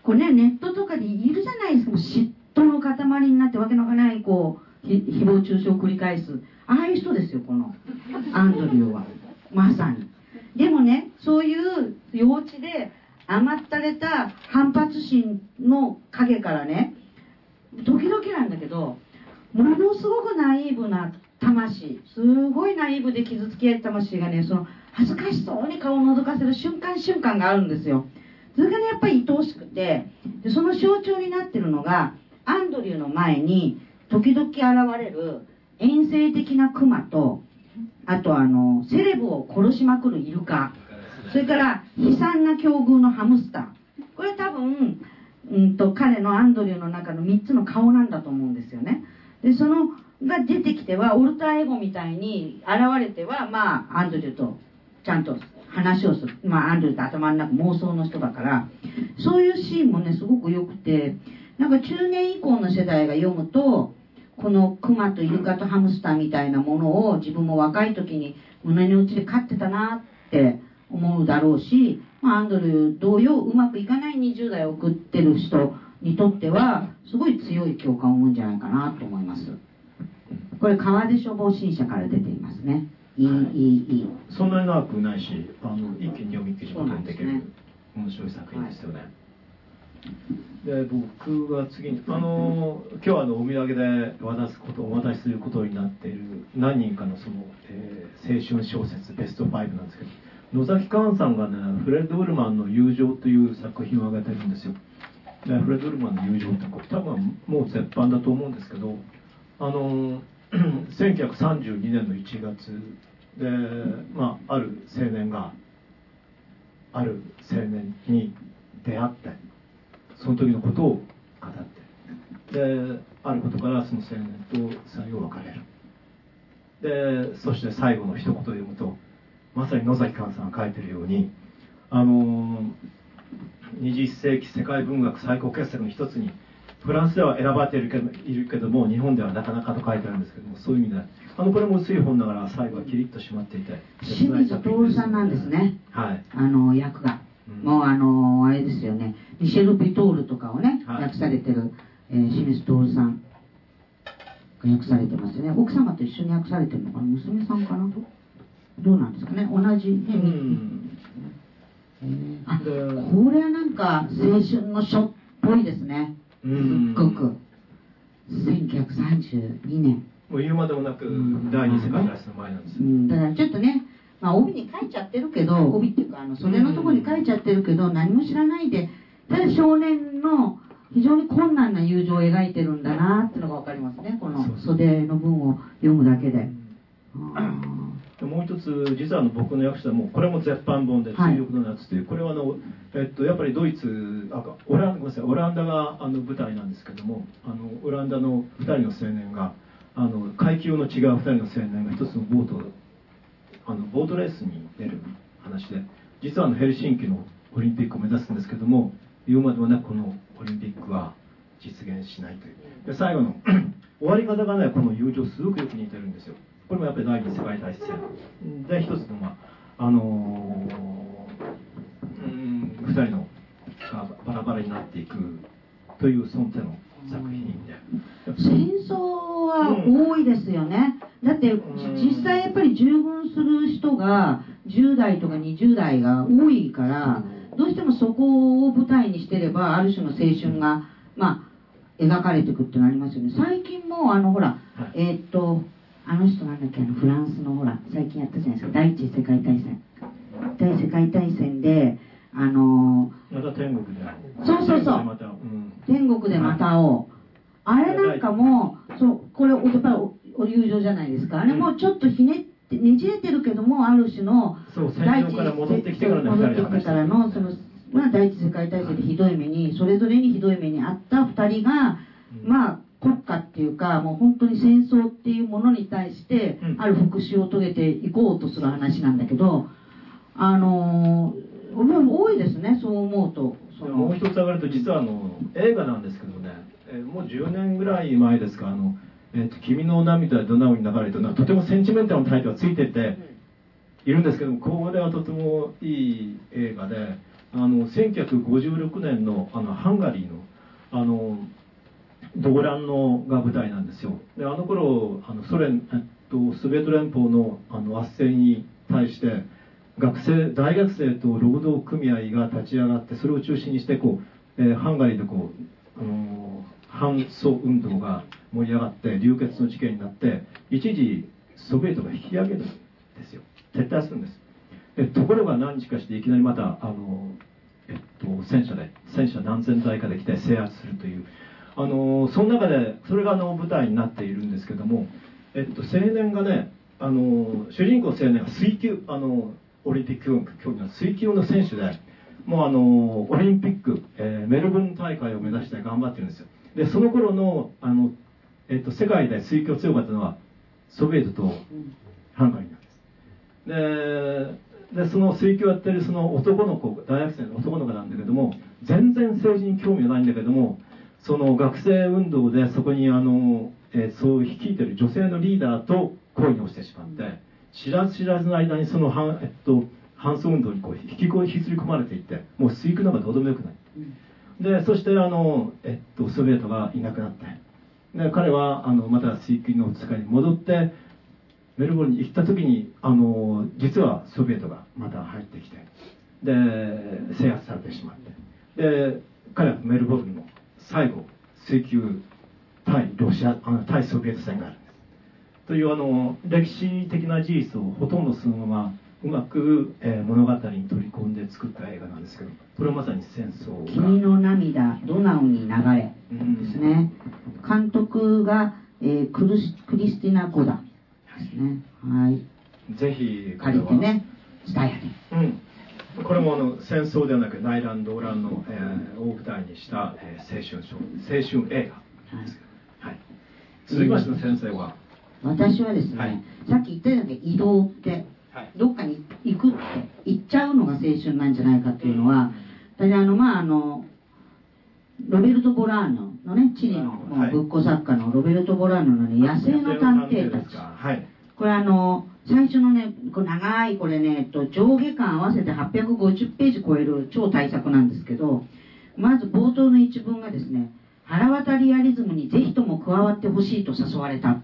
これねネットとかでいるじゃないですかもう嫉妬の塊になってわけのわかんないこうひ誹謗中傷を繰り返す。ああいう人ですよこの。アンドリューは。まさに。でもねそういう幼稚で甘ったれた反発心の陰からね時々なんだけどものすごくナイーブな魂すごいナイーブで傷つき合魂がねその恥ずかしそうに顔を覗かせる瞬間瞬間があるんですよそれがねやっぱり愛おしくてでその象徴になってるのがアンドリューの前に時々現れる遠征的なクマとあとあのセレブを殺しまくるイルカ。それから悲惨な境遇のハムスター。これ多分うんと彼のアンドリューの中の3つの顔なんだと思うんですよね。でそのが出てきてはオルターエゴみたいに現れてはまあアンドリューとちゃんと話をする。まあアンドリューって頭の中妄想の人だからそういうシーンもねすごく良くてなんか中年以降の世代が読むとこのクマとイルカとハムスターみたいなものを自分も若い時に胸の内で飼ってたなって思うだろうし、まあ、アンドリュー同様うまくいかない20代を送ってる人にとってはすごい強い共感を生むんじゃないかなと思います。これ川出消防新社から出ていますね。いい。いいいいそんなに長くないしあの一気に読み切ることができる、面白い作品ですよね、で僕が次にあの今日あのお土産で渡すことお渡しすることになっている何人かのその、えー青春小説ベスト5なんですけど野崎寛さんがねフレッド・ウルマンの「友情」という作品を挙げてるんですよ。でフレドルマンの友情ってこれ多分もう絶版だと思うんですけどあの 1932年の1月で、まあ、ある青年がある青年に出会ってその時のことを語ってであることからその青年と最後別れる。でそして最後の一言を読むとまさに野崎寛さんが書いてるようにあの21世紀世界文学最高傑作の一つにフランスでは選ばれているけどいるけども日本ではなかなかと書いてあるんですけどもそういう意味であのこれも薄い本だから最後はキリッと締まっていて。清水徹さんなんですね。はい。あの役が、うん。もうあのあれですよね。ミシェル・ビトールとかをね、はい。訳されてる、えー清水徹さんが訳されてますよね。奥様と一緒に訳されてるのかな？娘さんかな？どうなんですかね？同じね、うん。えーあでこれはなんか青春の書っぽいですねすうんっごく1932年。もう言うまでもなくうん。第二次世界大戦の前なんですよ。うん、だからちょっとね、まあ、帯に書いちゃってるけど帯っていうかあの袖のところに書いちゃってるけど何も知らないでただ少年の非常に困難な友情を描いてるんだなっていうのが分かりますね。この袖の文を読むだけで。あでもう一つ実はあの僕の役者もこれも絶版本で「はい。追憶の夏」という、これはあの、えっと、やっぱりドイツあオランごめんなさいオランダがあの舞台なんですけどもあのオランダの2人の青年があの階級の違う2人の青年が一つのボートあのボートレースに出る話で実はあのヘルシンキのオリンピックを目指すんですけども言うまでもなくこのオリンピックは実現しないという。で最後の 終わり方がねこの友情すごくよく似てるんですよこれもやっぱり第二次世界大戦で一つのまああのーうん二人のがバラバラになっていくというその手の作品で戦争は多いですよね、だってうん実際やっぱり従軍する人が10代とか20代が多いからどうしてもそこを舞台にしてればある種の青春がまあ描かれていくっていうのありますよね。最近もあのほら、はい。えーっとあの人なんだっけあのフランスのほら最近やったじゃないですか。第一次世界大戦。第一次世界大戦であのまた天国でそうそうそう。天国でまた会おう、あれなんかもそうこれやっぱりおお友情じゃないですか。あれもちょっとひねってねじれてるけどもある種のそう戦場から戻ってきてからの戻二人でってきてからのその、まあ、第一次世界大戦でひどい目にそれぞれにひどい目にあった2人が、うん。まあ国家っていうかもう本当に戦争っていうものに対して、うん。ある復讐を遂げていこうとする話なんだけどあのーもう多いですねそう思うと。そのもう一つ上がると実はあの映画なんですけどね、えーもう10年ぐらい前ですか「あのえーと君の涙でどなおに流れて」ととてもセンチメンタルなタイトルがついてているんですけどもこれはとてもいい映画であの1956年のあのハンガリーのあの動乱のが舞台なんですよ。であの頃あのソ連、えっと、ソビエト連邦のあの圧政に対して学生大学生と労働組合が立ち上がってそれを中心にしてこう、えーハンガリーでこう、あの反ソ運動が盛り上がって流血の事件になって一時ソビエトが引き上げるんですよ。撤退するんです。でところが何日かしていきなりまたあの、えっと、戦車で戦車何千台かで来て制圧するというあのその中でそれがあの舞台になっているんですけども、えっと、青年がねあの主人公青年が水球あのオリンピック競技の水球の選手でもうあのオリンピック、えーメルボルン大会を目指して頑張ってるんですよ。でその頃のあの、えっと、世界で水球強かったのはソビエトとハンガリーなんです。ででその水球をやってるその男の子大学生の男の子なんだけども全然政治に興味がないんだけどもその学生運動でそこにあの、えーそう率いてる女性のリーダーと恋に落ちてしまって知らず知らずの間にその反,、えっと、反送運動にこう引きこ引きずり込まれていってもう水球なんかどうでもよくない。でそしてあの、えっと、ソビエトがいなくなってで彼はあのまた水球の使いに戻ってメルボルンに行った時にあの実はソビエトがまた入ってきてで制圧されてしまってで彼はメルボルンの最後水球対ロシアあの対ソビエト戦があるんです。というあの歴史的な事実をほとんどそのままうまく、えー物語に取り込んで作った映画なんですけどこれはまさに戦争が。君の涙ドナウに流れうんですね。監督が、えークルスクリスティナ・ゴダですね。はい。ぜひ借りてねスタヤでうん、これもあの戦争ではなく内乱動乱の、えー大舞台にした、えー青春小青春映画。ですけど、はい、続きましての先生は、私はですね、はい。さっき言ったように移動ってはい。どっかに行くって行っちゃうのが青春なんじゃないかっていうのは私あのまああのロベルト・ボラーノのねチリのはい。ぶっ子作家のロベルト・ボラーノのね「野生の探偵たち」はい。これあの最初のねこう長いこれね、えっと、上下巻合わせて850ページ超える超大作なんですけどまず冒頭の一文がですね腹渡リアリズムにぜひとも加わってほしいと誘われた。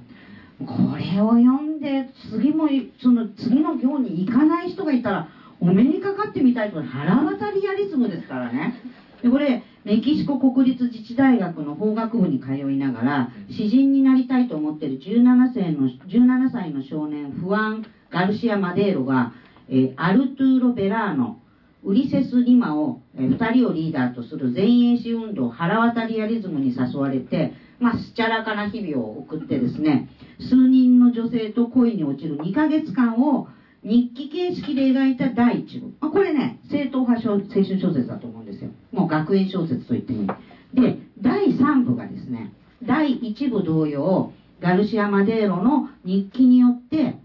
これを読んで次もその次の行に行かない人がいたらお目にかかってみたいと腹渡リアリズムですからね。でこれメキシコ国立自治大学の法学部に通いながら詩人になりたいと思っている17歳の ,17 歳の少年フアン・ガルシア・マデーロが、えーアルトゥーロ・ベラーノウリセス・リマを、えー2人をリーダーとする前衛史運動腹渡リアリズムに誘われて、まあ、すちゃらかな日々を送ってですね数人の女性と恋に落ちる2ヶ月間を日記形式で描いた第一部。あこれね、正統派小青春小説だと思うんですよ。もう学園小説と言ってもいい。で、第3部がですね、第1部同様、ガルシア・マデーロの日記によって、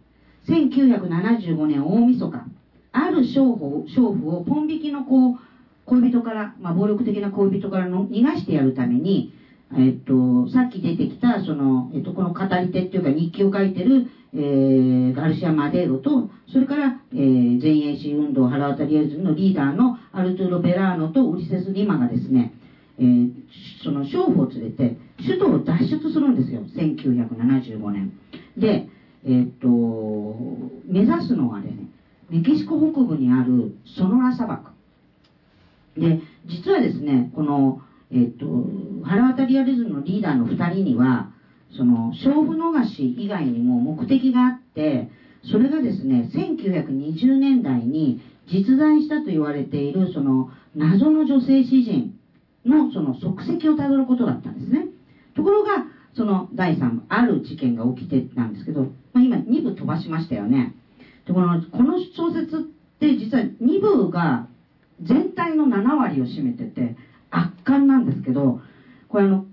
1975年大晦日、ある娼婦娼婦をポン引きのこう恋人から、まあ、暴力的な恋人からの逃がしてやるために、えっと、さっき出てきた、その、えっと、この語り手っていうか日記を書いてる、えー、ガルシア・マデーロと、それから、えー、前衛史運動腹渡りアリズムのリーダーのアルトゥーロ・ベラーノとウリセス・リマがですね、えーその娼婦を連れて首都を脱出するんですよ。1975年。でえーっと目指すのはねメキシコ北部にあるソノラ砂漠。で実はですねこの、えっと腹渡りアリズムのリーダーの2人にはその娼婦逃し以外にも目的があってそれがですね1920年代に実在したと言われているその謎の女性詩人のその足跡をたどることだったんですね。ところがその第3部ある事件が起きてなんですけど、まあ、今2部飛ばしましたよね。でこのこの小説って実は2部が全体の7割を占めてて圧巻なんですけどこれあの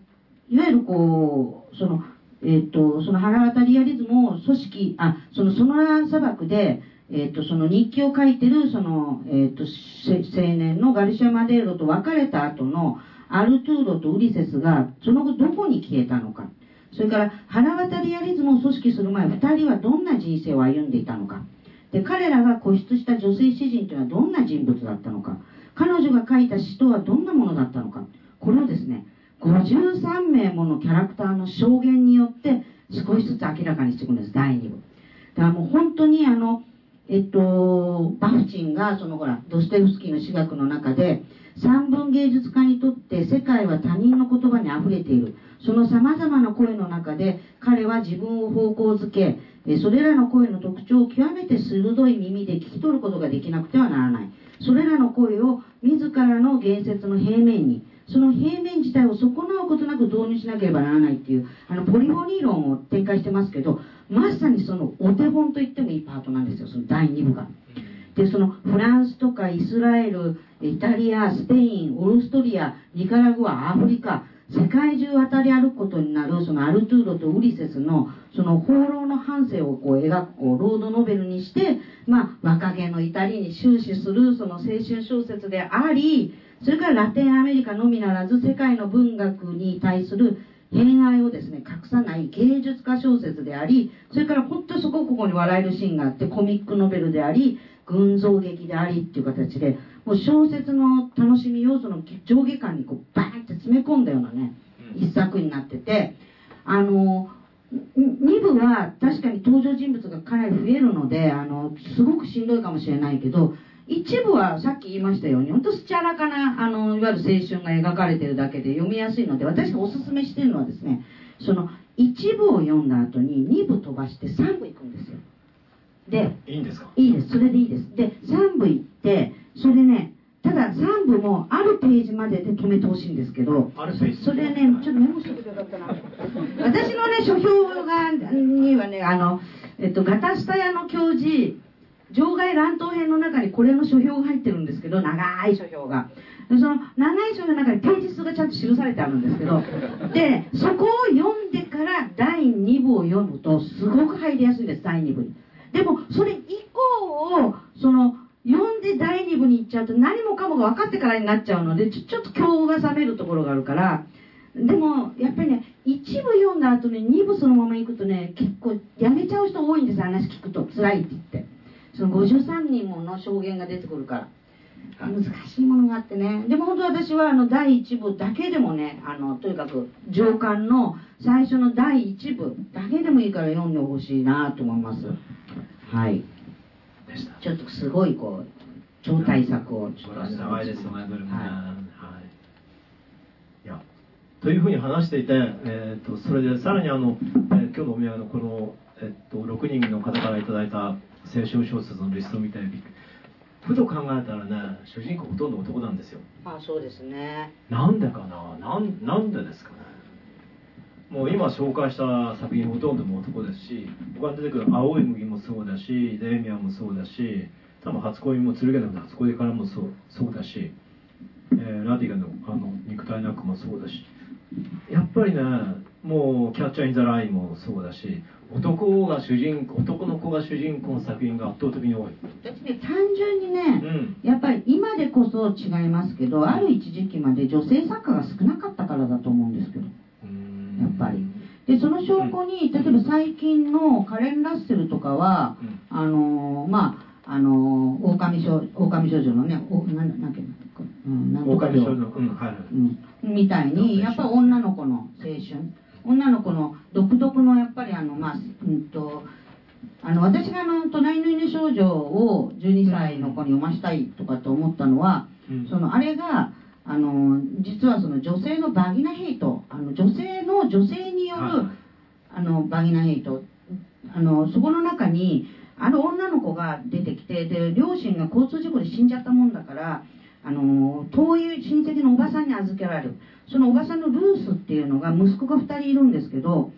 いわゆるこうそのえっ、とその腹渡リアリズムを組織あそのソノラ砂漠でえっとその日記を書いてるその、えっと青年のガルシア・マデーロと別れた後のアルトゥーロとウリセスがその後どこに消えたのか。それから腹渡リアリズムを組織する前2人はどんな人生を歩んでいたのか。で彼らが固執した女性詩人というのはどんな人物だったのか。彼女が書いた詩とはどんなものだったのか。これをですね53名ものキャラクターの証言によって少しずつ明らかにしていくんです第2部。だからもう本当にあのえっとバフチンがそのほらドストエフスキーの詩学の中で三文芸術家にとって世界は他人の言葉にあふれている。そのさまざまな声の中で彼は自分を方向づけそれらの声の特徴を極めて鋭い耳で聞き取ることができなくてはならない。それらの声を自らの言説の平面にその平面自体を損なうことなく導入しなければならないっていうあのポリフォニー論を展開してますけどまさにそのお手本と言ってもいいパートなんですよその第2部が。でそのフランスとかイスラエルイタリアスペインオーストリアニカラグアアフリカ世界中渡り歩くことになるそのアルトゥーロとウリセスのその放浪の半生をこう描くこうロードノベルにして、まあ、若気の至りに終始するその青春小説でありそれからラテンアメリカのみならず世界の文学に対する偏愛をですね隠さない芸術家小説でありそれから本当にそこここに笑えるシーンがあってコミックノベルであり群像劇でありっていう形でもう小説の楽しみ要素の上下感にこうバーンって詰め込んだようなね一作になっててあの2部は確かに登場人物がかなり増えるのであのすごくしんどいかもしれないけど一部はさっき言いましたように本当スチャラかなあのいわゆる青春が描かれてるだけで読みやすいので私がおすすめしてるのはですねその1部を読んだ後に2部飛ばして3部行くんですよ。でいいんですか？いいです。それでいいです。で3部行ってそれねただ3部もあるページまでで止めてほしいんですけどそれねちょっとメモしておけばよかったな。私のね書評がにはねあのえっとガタスタ屋の教授場外乱闘編の中にこれの書評が入ってるんですけど長い書評が。でその長い書評の中にページ数がちゃんと記されてあるんですけど でそこを読んでから第2部を読むとすごく入りやすいです第2部に。でもそれ以降をその読んで第2部に行っちゃうと何もかもが分かってからになっちゃうのでちょちょっと今日が冷めるところがあるから。でもやっぱりね1部読んだ後に2部そのまま行くとね結構やめちゃう人多いんです話聞くと。辛いって言ってその53人もの証言が出てくるから。難しいものがあってね。でも本当私はあの第1部だけでもねあのとにかく上巻の最初の第1部だけでもいいから読んでほしいなと思います。はい。ちょっとすごいこう超大作をちょっと。長いですよねどれもね。ははい。いやというふうに話していて、えー、とそれでさらにあの、えー今日のお土産のこの、えっと6人の方からいただいた青春小説のリストを見てびっくりふと考えたらね主人公ほとんど男なんですよ。あそうですね。なんでかな？なんなんでですかね？もう今紹介した作品ほとんども男ですし他に出てくる青い麦もそうだしデーミアンもそうだし多分初恋も剣の初恋からもそうそうだし、えーラディガのあの肉体なくもそうだし。やっぱりねもうキャッチャー・イン・ザ・ラインもそうだし男が主人公男の子が主人公の作品が圧倒的に多い。だってね単純にね、うん。やっぱり今でこそ違いますけどある一時期まで女性作家が少なかったからだと思うんですけど。やっぱり。でその証拠に、例えば最近のカレン・ラッセルとかは、うん。あのーまああのー狼少狼少女のねおなんなんけうんなんとか狼少女うんはいはい。うん、みたいにやっぱ女の子の青春。女の子の独特のやっぱりあのまあうんとあの私があの「隣の犬少女」を12歳の子に読ましたいとかと思ったのは、うん。そのあれがあの実はその女性のバギナヘイトあの女性の女性による、はい。あのバギナヘイトあのそこの中にある女の子が出てきてで両親が交通事故で死んじゃったもんだからあの遠い親戚のおばさんに預けられる。そのおばさんのルースっていうのが息子が2人いるんですけど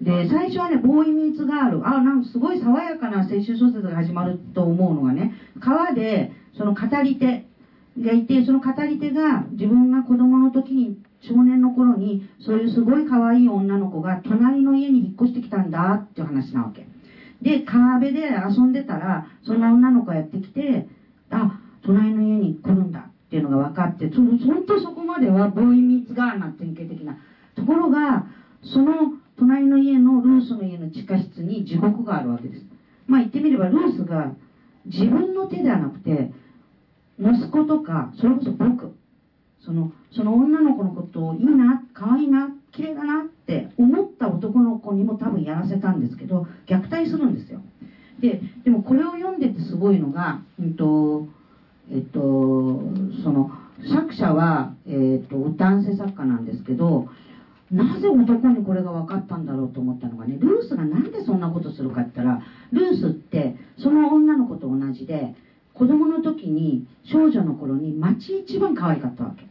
で最初はねボーイミーツガール。あなんかすごい爽やかな青春小説が始まると思うのがね川でその語り手がいてその語り手が自分が子供の時に少年の頃にそういうすごい可愛い女の子が隣の家に引っ越してきたんだっていう話なわけ。で川辺で遊んでたらそんな女の子がやってきてあ隣の家に来るんだっていうのが分かってそ本当そこまではボーイミーツガールな典型的なところがその隣の家のルースの家の地下室に地獄があるわけですまあ言ってみればルースが自分の手ではなくて息子とかそれこそ僕。そのその女の子のことをいいな可愛いな綺麗だなって思った男の子にも多分やらせたんですけど虐待するんですよ。ででもこれを読んでてすごいのが、うんとえっと、その作者は、えっと、男性作家なんですけどなぜ男にこれが分かったんだろうと思ったのがねルースがなんでそんなことするかって言ったらルースってその女の子と同じで子供の時に少女の頃に町一番可愛かったわけ。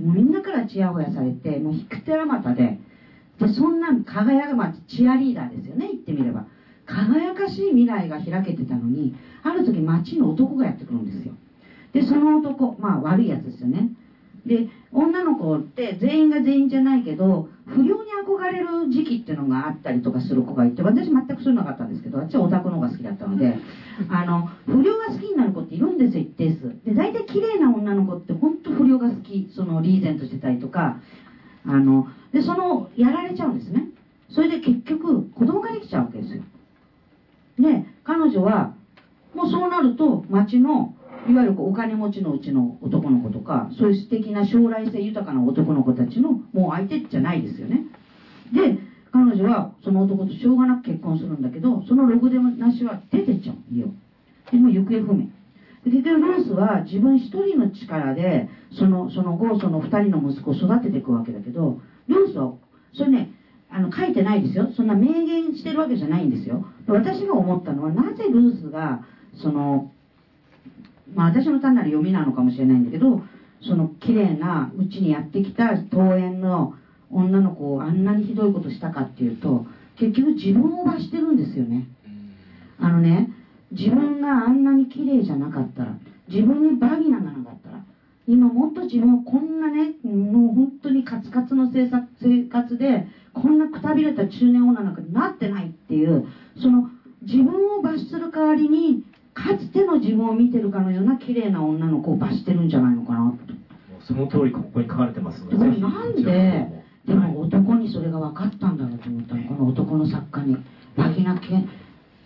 でもみんなからチヤホヤされてもう引く手あまたででそんな輝く、まあ、チアリーダーですよね言ってみれば。輝かしい未来が開けてたのにある時町の男がやってくるんですよ。でその男まあ悪いやつですよね。で女の子って全員が全員じゃないけど不良に憧れる時期っていうのがあったりとかする子がいて私全くそういうのなかったんですけど私はオタクの方が好きだったのであの不良が好きになる子っているんですよ一定数。で大体綺麗な女の子って本当不良が好きそのリーゼントしてたりとかあのでそのやられちゃうんですね。それで結局子供ができちゃうわけですよ。で彼女はもうそうなると町のいわゆるお金持ちのうちの男の子とかそういう素敵な将来性豊かな男の子たちのもう相手じゃないですよね。で彼女はその男としょうがなく結婚するんだけどそのろくでもなしは出てっちゃう家を。でもう行方不明。で結局ルースは自分一人の力でそのその後その二人の息子を育てていくわけだけどルースはそれねあの書いてないですよ。そんな明言してるわけじゃないんですよ。私が思ったのはなぜルースがそのまあ私の単なる読みなのかもしれないんだけどその綺麗なうちにやってきた桃園の女の子をあんなにひどいことしたかっていうと結局自分を罰してるんですよね。あのね自分があんなに綺麗じゃなかったら自分にバギナがなかったら今もっと自分をこんなねもう本当にカツカツの生活生活でこんなくたびれた中年女なんかになってないっていうその自分を罰する代わりにかつての自分を見てるかのような綺麗な女の子を罰してるんじゃないのかなと。その通りここに書かれてますのでもなんででも男にそれが分かったんだろうと思ったのこの男の作家に。バギナ剣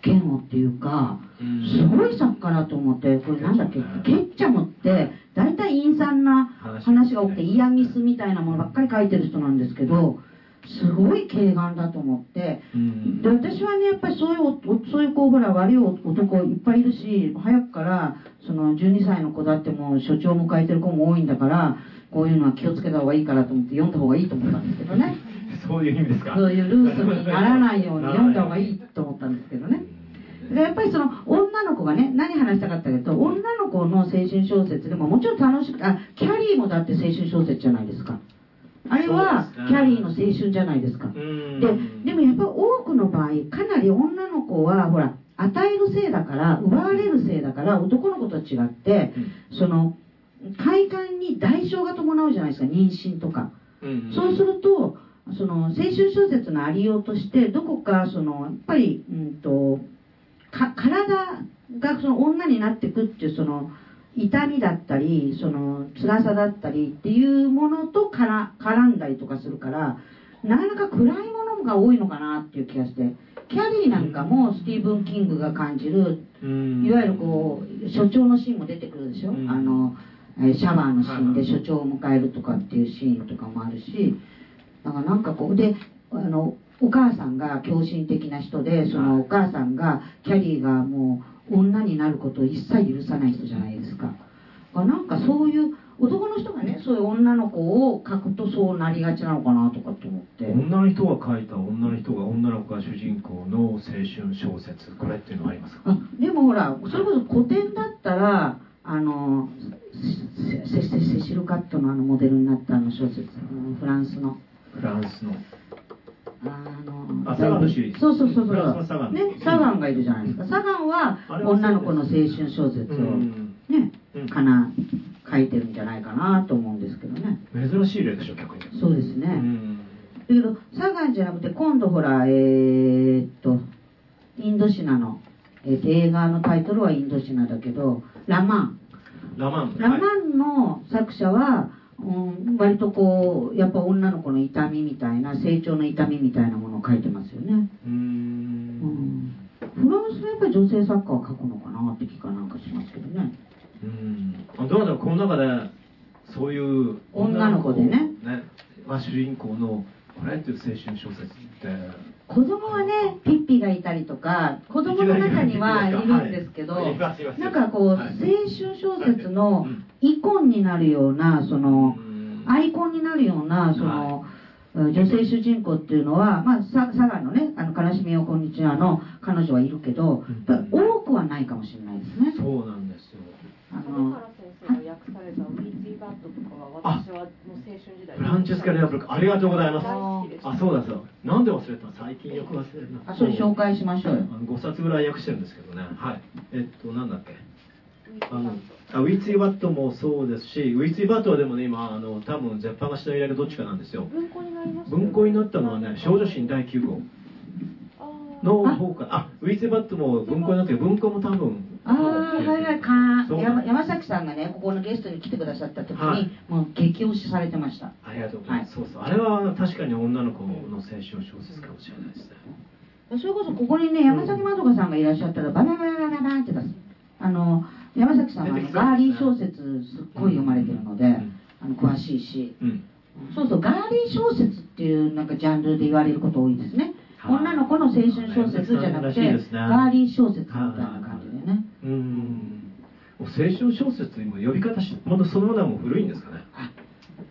剣をっていうかすごい作家だと思ってこれなんだっけケッチャムって大体陰惨な話が多くてイヤミスみたいなものばっかり書いてる人なんですけどすごい軽眼だと思って。で私はねやっぱりそういうそういう子ほら悪い男いっぱいいるし早くからその12歳の子だってもう所長を迎えてる子も多いんだからこういうのは気をつけた方がいいからと思って読んだ方がいいと思ったんですけどね。そういう意味ですか。そういうルースにならないように読んだ方がいいと思ったんですけどね。でやっぱりその女の子がね何話したかったかというと女の子の青春小説でももちろん楽しくあキャリーもだって青春小説じゃないですかあれはキャリーの青春じゃないですか。ででもやっぱ多くの場合かなり女の子はほら与えるせいだから奪われるせいだから男の子と違ってその快感に代償が伴うじゃないですか妊娠とか、そうするとその青春小説のありようとしてどこかそのやっぱり、うんと、か体がその女になってくっていうその痛みだったりその辛さだったりっていうものとから絡んだりとかするからなかなか暗いものが多いのかなっていう気がして。キャリーなんかもスティーブン・キングが感じるいわゆるこう所長のシーンも出てくるでしょ、あのシャワーのシーンで所長を迎えるとかっていうシーンとかもあるしだからなんかこうであのお母さんが狂信的な人でそのお母さんがキャリーがもう女になることを一切許さない人じゃないですか。なんかそういう男の人がねそういう女の子を描くとそうなりがちなのかなとかって思って。女の人が描いた女の人が女の子が主人公の青春小説。これっていうのはありますか？あでもほらそれこそ古典だったらあのセセシルカットのあのモデルになったあの小説フランスのフランスのあサガンのシリーズそうそうそう。そうねサガンがいるじゃないですか。サガンは女の子の青春小説をね、うん、かな書いてるんじゃないかなと思うんですけどね。珍しい例でしょ逆に。そうですね、だけどサガンじゃなくて今度ほらえー、っとインドシナの、えー、映画のタイトルはインドシナだけどラマン。ラマン。ラマンの作者は、うん、割とこうやっぱ女の子の痛みみたいな成長の痛みみたいなものを書いてますよね。うん。フランスはやっぱり女性作家は書くのかなって気かなんかしますけどね。うん。どうだろうこの中でそういう女の子でね。ね、まあ、主人公のこれっていう青春小説って子供はねピッピがいたりとか子供の中にはいるんですけど、なんか？こう、青春小説のイコンになるようなそのアイコンになるようなその、女性主人公っていうのは、まあ、佐賀のね「あの悲しみよこんにちは」の彼女はいるけど、多くはないかもしれないですね。そうなんですよ。あの先生が訳されたウィーツィーバットとかは私はもう青春時代。フランチェスカ・レアブルクありがとうございます。あそうだそうなんで忘れた最近よく忘れるなあそれ紹介しましょうよ。5冊ぐらい訳してるんですけどね。はい。えっとなんだっけ？あのあウィーツィーバットもそうですしウィーツィーバットはでもね今あの多分絶版がしの入れるどっちかなんですよ。文庫になりました文庫になったのはね少女誌第9号の方かあウィーツィーバットも文庫になって文庫も多分ああはいはいか山山崎さんがねここのゲストに来てくださった時に、はい、もう激推しされてました。ありがとうございます、はい、そうそう。あれは確かに女の子の青春小説かもしれないですねそれこそここにね山崎まどかさんがいらっしゃったらババババババって出す。あの山崎さんはガーリー小説すっごい読まれてるので、うん、あの詳しいし、うん、そうそうガーリー小説っていうなんかジャンルで言われること多いですね。女の子の青春小説じゃなくて、ね、ガーリー小説みたいな。感じうん。青春小説今呼び方ものそのものはもう古いんですかね。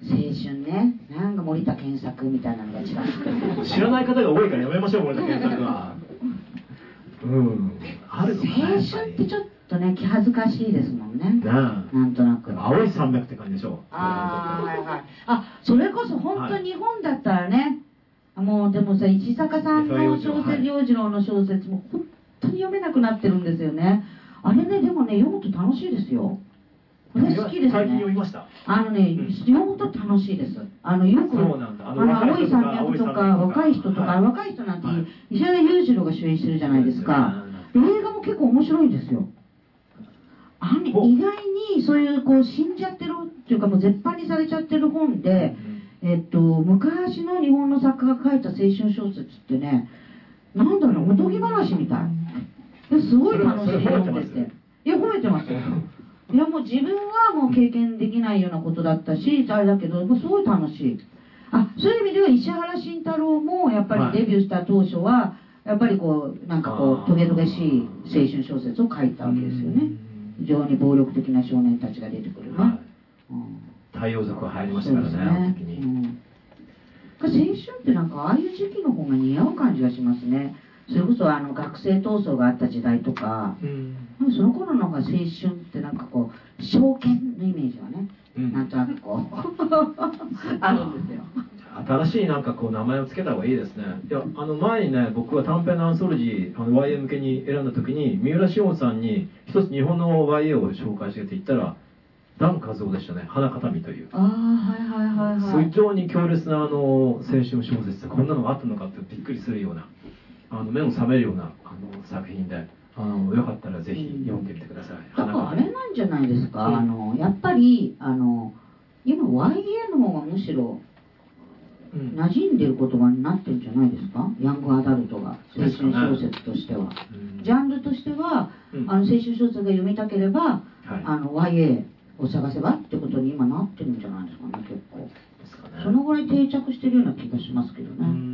青春ね。なんか森田健作みたいなのが違う知らない方が多いからやめましょう森田健作は。うん。あるの青春ってちょっとね気恥ずかしいですもんね。ななんとなく。あ青い山脈って感じでしょ。ああはいはい。あそれこそ本当日本だったらね、もうでもさ石坂さんの小説洋次郎の小説も本当に読めなくなってるんですよねあれねでもね読むと楽しいですよ。私好きです最近読みねました？あのね、うん。読むと楽しいです。あのよくああのの青い山脈とか。若い人とか、はい。若い人なんて、はい石原裕次郎が主演してるじゃないですか。映画も結構面白いんですよ。あの意外にそういうこう死んじゃってるっていうかもう絶版にされちゃってる本で、えっと、昔の日本の作家が書いた青春小説ってねなんだろうおとぎ話みたい。ですごい楽しいそれそれ褒めていや褒めてますよ。いやもう自分はもう経験できないようなことだったしあれだけどもうすごい楽しい。あそういう意味では石原慎太郎もやっぱりデビューした当初はやっぱりこうなんかこうトゲトゲしい青春小説を書いたわけですよね。非常に暴力的な少年たちが出てくるね、はい。うん。太陽族は入りましたからねあのね時。に。うん、青春ってなんかああいう時期の方が似合う感じがしますね。それこそあの学生闘争があった時代とか、うん。その頃の方が青春ってなんかこう証券のイメージはね、うん。なんとなくこう あるんですよ。新しいなんかこう名前を付けた方がいいですね。いやあの前にね僕は短編のアンソロジーあの YA 向けに選んだ時に三浦紫音さんに一つ日本の YA を紹介してって言ったらダン・カズオでしたね。花形見という。ああはいはいはいはい。非常に強烈なあの青春小説こんなのがあったのかってびっくりするようなあの目の覚めるようなあの作品であのよかったらぜひ読んでみてください、だからあれなんじゃないですか、うん。あのやっぱりあの今 YA の方がむしろうん。馴染んでる言葉になってるんじゃないですか？ヤングアダルトが青春小説としては。うん。ジャンルとしては、うん。あの青春小説が読みたければ、はい。あの YA を探せばってことに今なってるんじゃないですかね結構。ね。そのぐらい定着してるような気がしますけどうね、ん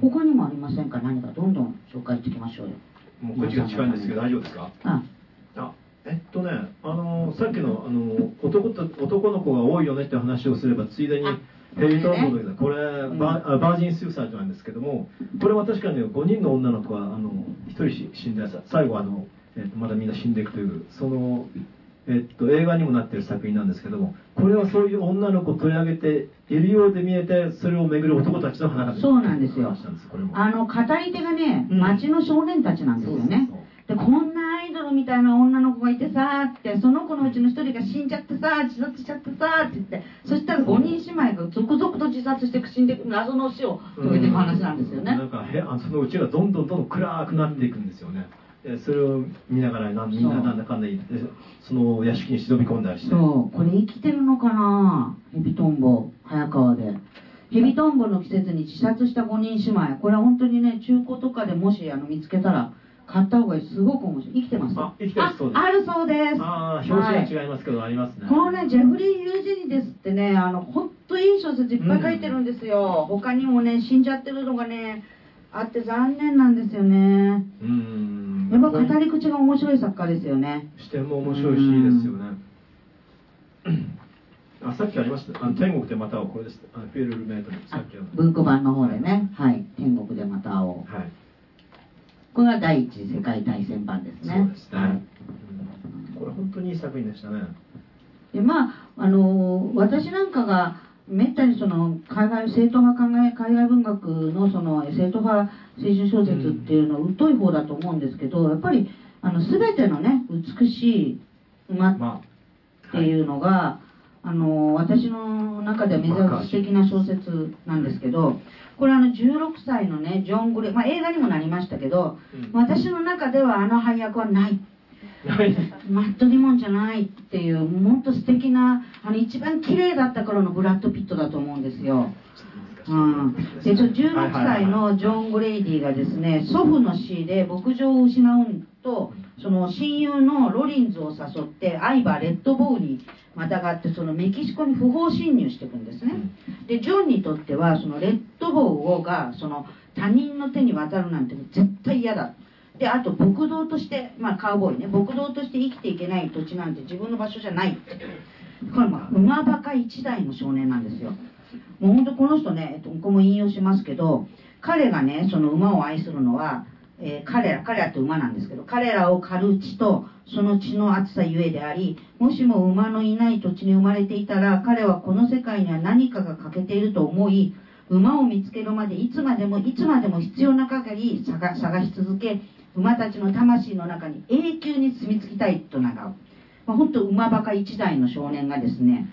他にもありませんか？何かどんどん紹介していきましょうよ。もうこっちが近いんですけど大丈夫ですか？あ。あえっとねあのさっきのあの男と男の子が多いよねって話をすればついでにあヘリトンボードこれ、ん。バージン・スーサイドなんですけどもこれは確かに5人の女の子があの1人し死んでさ最後あの、えっと、まだみんな死んでいくというその、えっと、映画にもなっている作品なんですけどもこれはそういう女の子を取り上げているようで見えてそれを巡る男たちの話そうなんですよ。あの語り手がねうん。町の少年たちなんですよね。でこんなアイドルみたいな女の子がいてさーってその子のうちの一人が死んじゃってさー自殺しちゃってさーって言ってそしたら5人姉妹が続々と自殺して死んでいく謎の死を遂げていく話なんですよね。なんかへあそのうちがどんどんどんどん暗くなっていくんですよね。でそれを見ながらなんみんななんだかんだ言ってその屋敷に忍び込んだりして。そう。これ生きてるのかな？ヘビトンボ早川で。ヘビトンボの季節に自殺した5人姉妹。これは本当にね中古とかでもしあの見つけたら買った方がいいすごく面白い。生きてます？あ生きてるそうです。ああるそうです。ああ表紙は違いますけど、ありますね。このねジェフリー・ユージェニですってねあの本当いい小説いっぱい書いてるんですよ、他にもね死んじゃってるのがねあって残念なんですよね。うーん。やっぱ語り口が面白い作家ですよね。視点も面白いしいいですよね。あさっきありました。あの天国でまたはこれです。あのフィルルメイトの。さっきの。文庫版の方でね。はい。天国でまた会おう。はい。これが第一次世界大戦版ですね。そうですね、はい。うん。これ本当にいい作品でしたね。でまああの私なんかがめったにその海外正統派海外海外文学のその正統派青春小説っていうの疎い方だと思うんですけどやっぱりあの全てのね美しい馬っまていうのが、あの私の中では珍しい素敵な小説なんですけどこれあの16歳のねジョン・グレイ、まあ、映画にもなりましたけどうん。私の中ではあの配役はないマット・ディモンじゃないっていうもっと素敵なあの一番綺麗だった頃のブラッド・ピットだと思うんですよ。うん、で16歳のジョン・グレイディがですね祖父の死で牧場を失うとその親友のロリンズを誘ってアイバー・レッドボウにまたがってそのメキシコに不法侵入していくんですね。でジョンにとってはそのレッドボウがその他人の手に渡るなんて絶対嫌だ。であと牧道としてまあカウボーイね。牧道として生きていけない土地なんて自分の場所じゃない。これまあ馬バカ一代の少年なんですよ。もう本当この人ね、ここも引用しますけど彼がねその馬を愛するのは、えー彼ら彼らって馬なんですけど彼らを狩る血とその血の厚さゆえでありもしも馬のいない土地に生まれていたら彼はこの世界には何かが欠けていると思い馬を見つけるまでいつまでもいつまでも必要な限り探し続け馬たちの魂の中に永久に住み着きたいと願う、まあ、本当馬バカ一代の少年がですね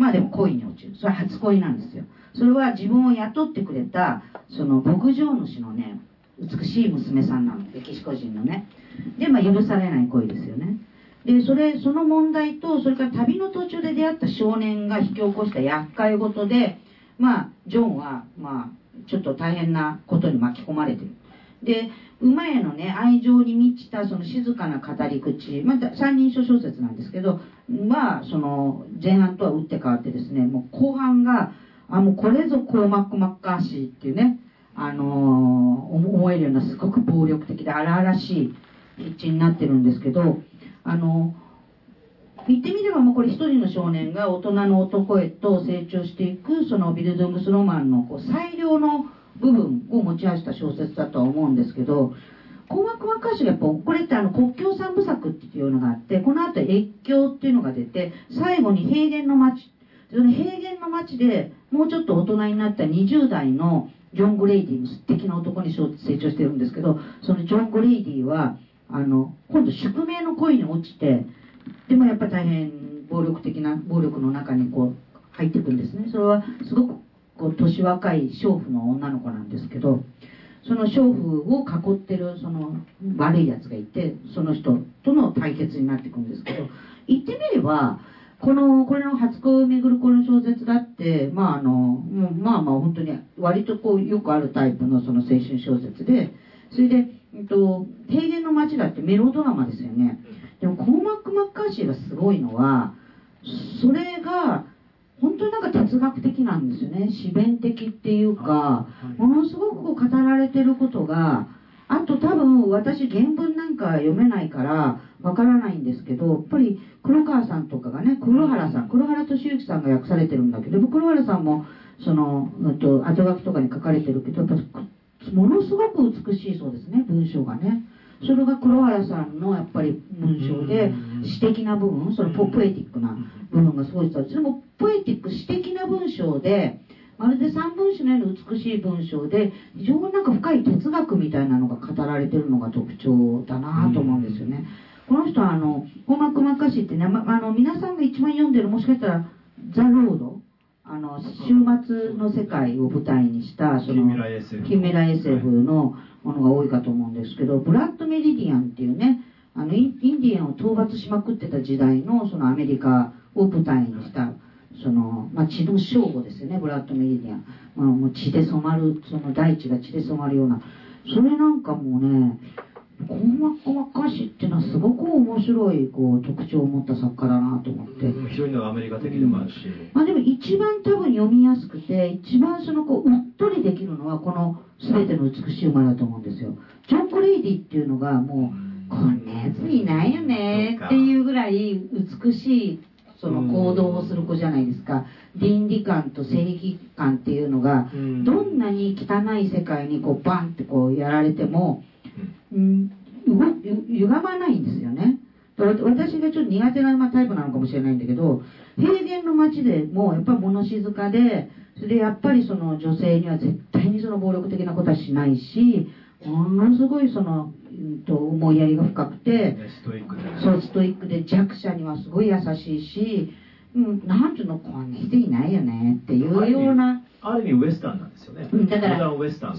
まあでも恋に落ちる。それは初恋なんですよ。それは自分を雇ってくれたその牧場主のね美しい娘さんなの。メキシコ人のね。でまあ許されない恋ですよね。でそれその問題とそれから旅の途中で出会った少年が引き起こした厄介事でまあジョンはまあちょっと大変なことに巻き込まれてる。で馬へのね愛情に満ちたその静かな語り口また三人称小説なんですけどまあその前半とは打って変わってですねもう後半があもうこれぞコーマック・マッカーシーっていうねあのー思えるようなすごく暴力的で荒々しい筆致になってるんですけどあの言ってみればもうこれ一人の少年が大人の男へと成長していくそのビルドングスロマンのこう最良の部分を持ち合わせた小説だとは思うんですけど紅白和歌詞がやっぱこれってあの国境三部作っていうのがあってこの後越境っていうのが出て最後に平原の町その平原の町でもうちょっと大人になった20代のジョン・グレイディ素敵な男に成長してるんですけどそのジョン・グレイディはあの今度宿命の恋に落ちてでもやっぱ大変暴力的な暴力の中にこう入っていくんですね。それはすごくこう年若い娼婦の女の子なんですけどその娼婦を囲ってるその悪いやつがいてその人との対決になっていくんですけど言ってみればこのこれの初恋をめぐるこの小説だってまああのまあまあ本当に割とこうよくあるタイプのその青春小説でそれで、えっと、平原の街だってメロドラマですよね。でもコーマック・マッカーシーがすごいのはそれが本当になんか哲学的なんですよね。詩弁的っていうかものすごくこう語られてることがあと多分私原文なんか読めないからわからないんですけどやっぱり黒川さんとかがね黒原さん黒原俊之さんが訳されてるんだけど黒原さんもその、うんと、後書きとかに書かれてるけどやっぱものすごく美しいそうですね文章がね。それが黒原さんのやっぱり文章で詩的な部分そのポポエティックな部分がすごい伝わってでもポエティック詩的な文章でまるで三分詞のように美しい文章で非常になんか深い哲学みたいなのが語られてるのが特徴だなと思うんですよね。この人はあの「ホーマカーシー」ってね、まあの皆さんが一番読んでるもしかしたら「ザ・ロード」あの週末の世界を舞台にしたその近未来 SF のものが多いかと思うんですけどブラッド・メリディアンっていうねあのインディアンを討伐しまくってた時代のそのアメリカを舞台にしたその、まあ、血の称号ですよねブラッド・メリディアン、まあ、もう血で染まるその大地が血で染まるような。それなんかもうねコーマック・マッカーシーっていうのはすごく面白いこう特徴を持った作家だなと思って。非常にアメリカ的でもあるし、まあでも一番多分読みやすくて一番そのこううっとりできるのはこの全ての美しい馬だと思うんですよ。ジョン・グレイディっていうのがもうこんなやついないよねっていうぐらい美しいその行動をする子じゃないですか。倫理観と正義感っていうのがうん。どんなに汚い世界にこうバンってこうやられてもうん、歪まないんですよね。私がちょっと苦手なまあタイプなのかもしれないんだけど平原の街でもうやっぱり物静かでそれでやっぱりその女性には絶対にその暴力的なことはしないしものすごいその、うん、と思いやりが深くてねストイックでそうストイックで弱者にはすごい優しいし、うん、なんていうのこんな人いないよねっていうような。ある意味ウエスタンなんですよね、うんだから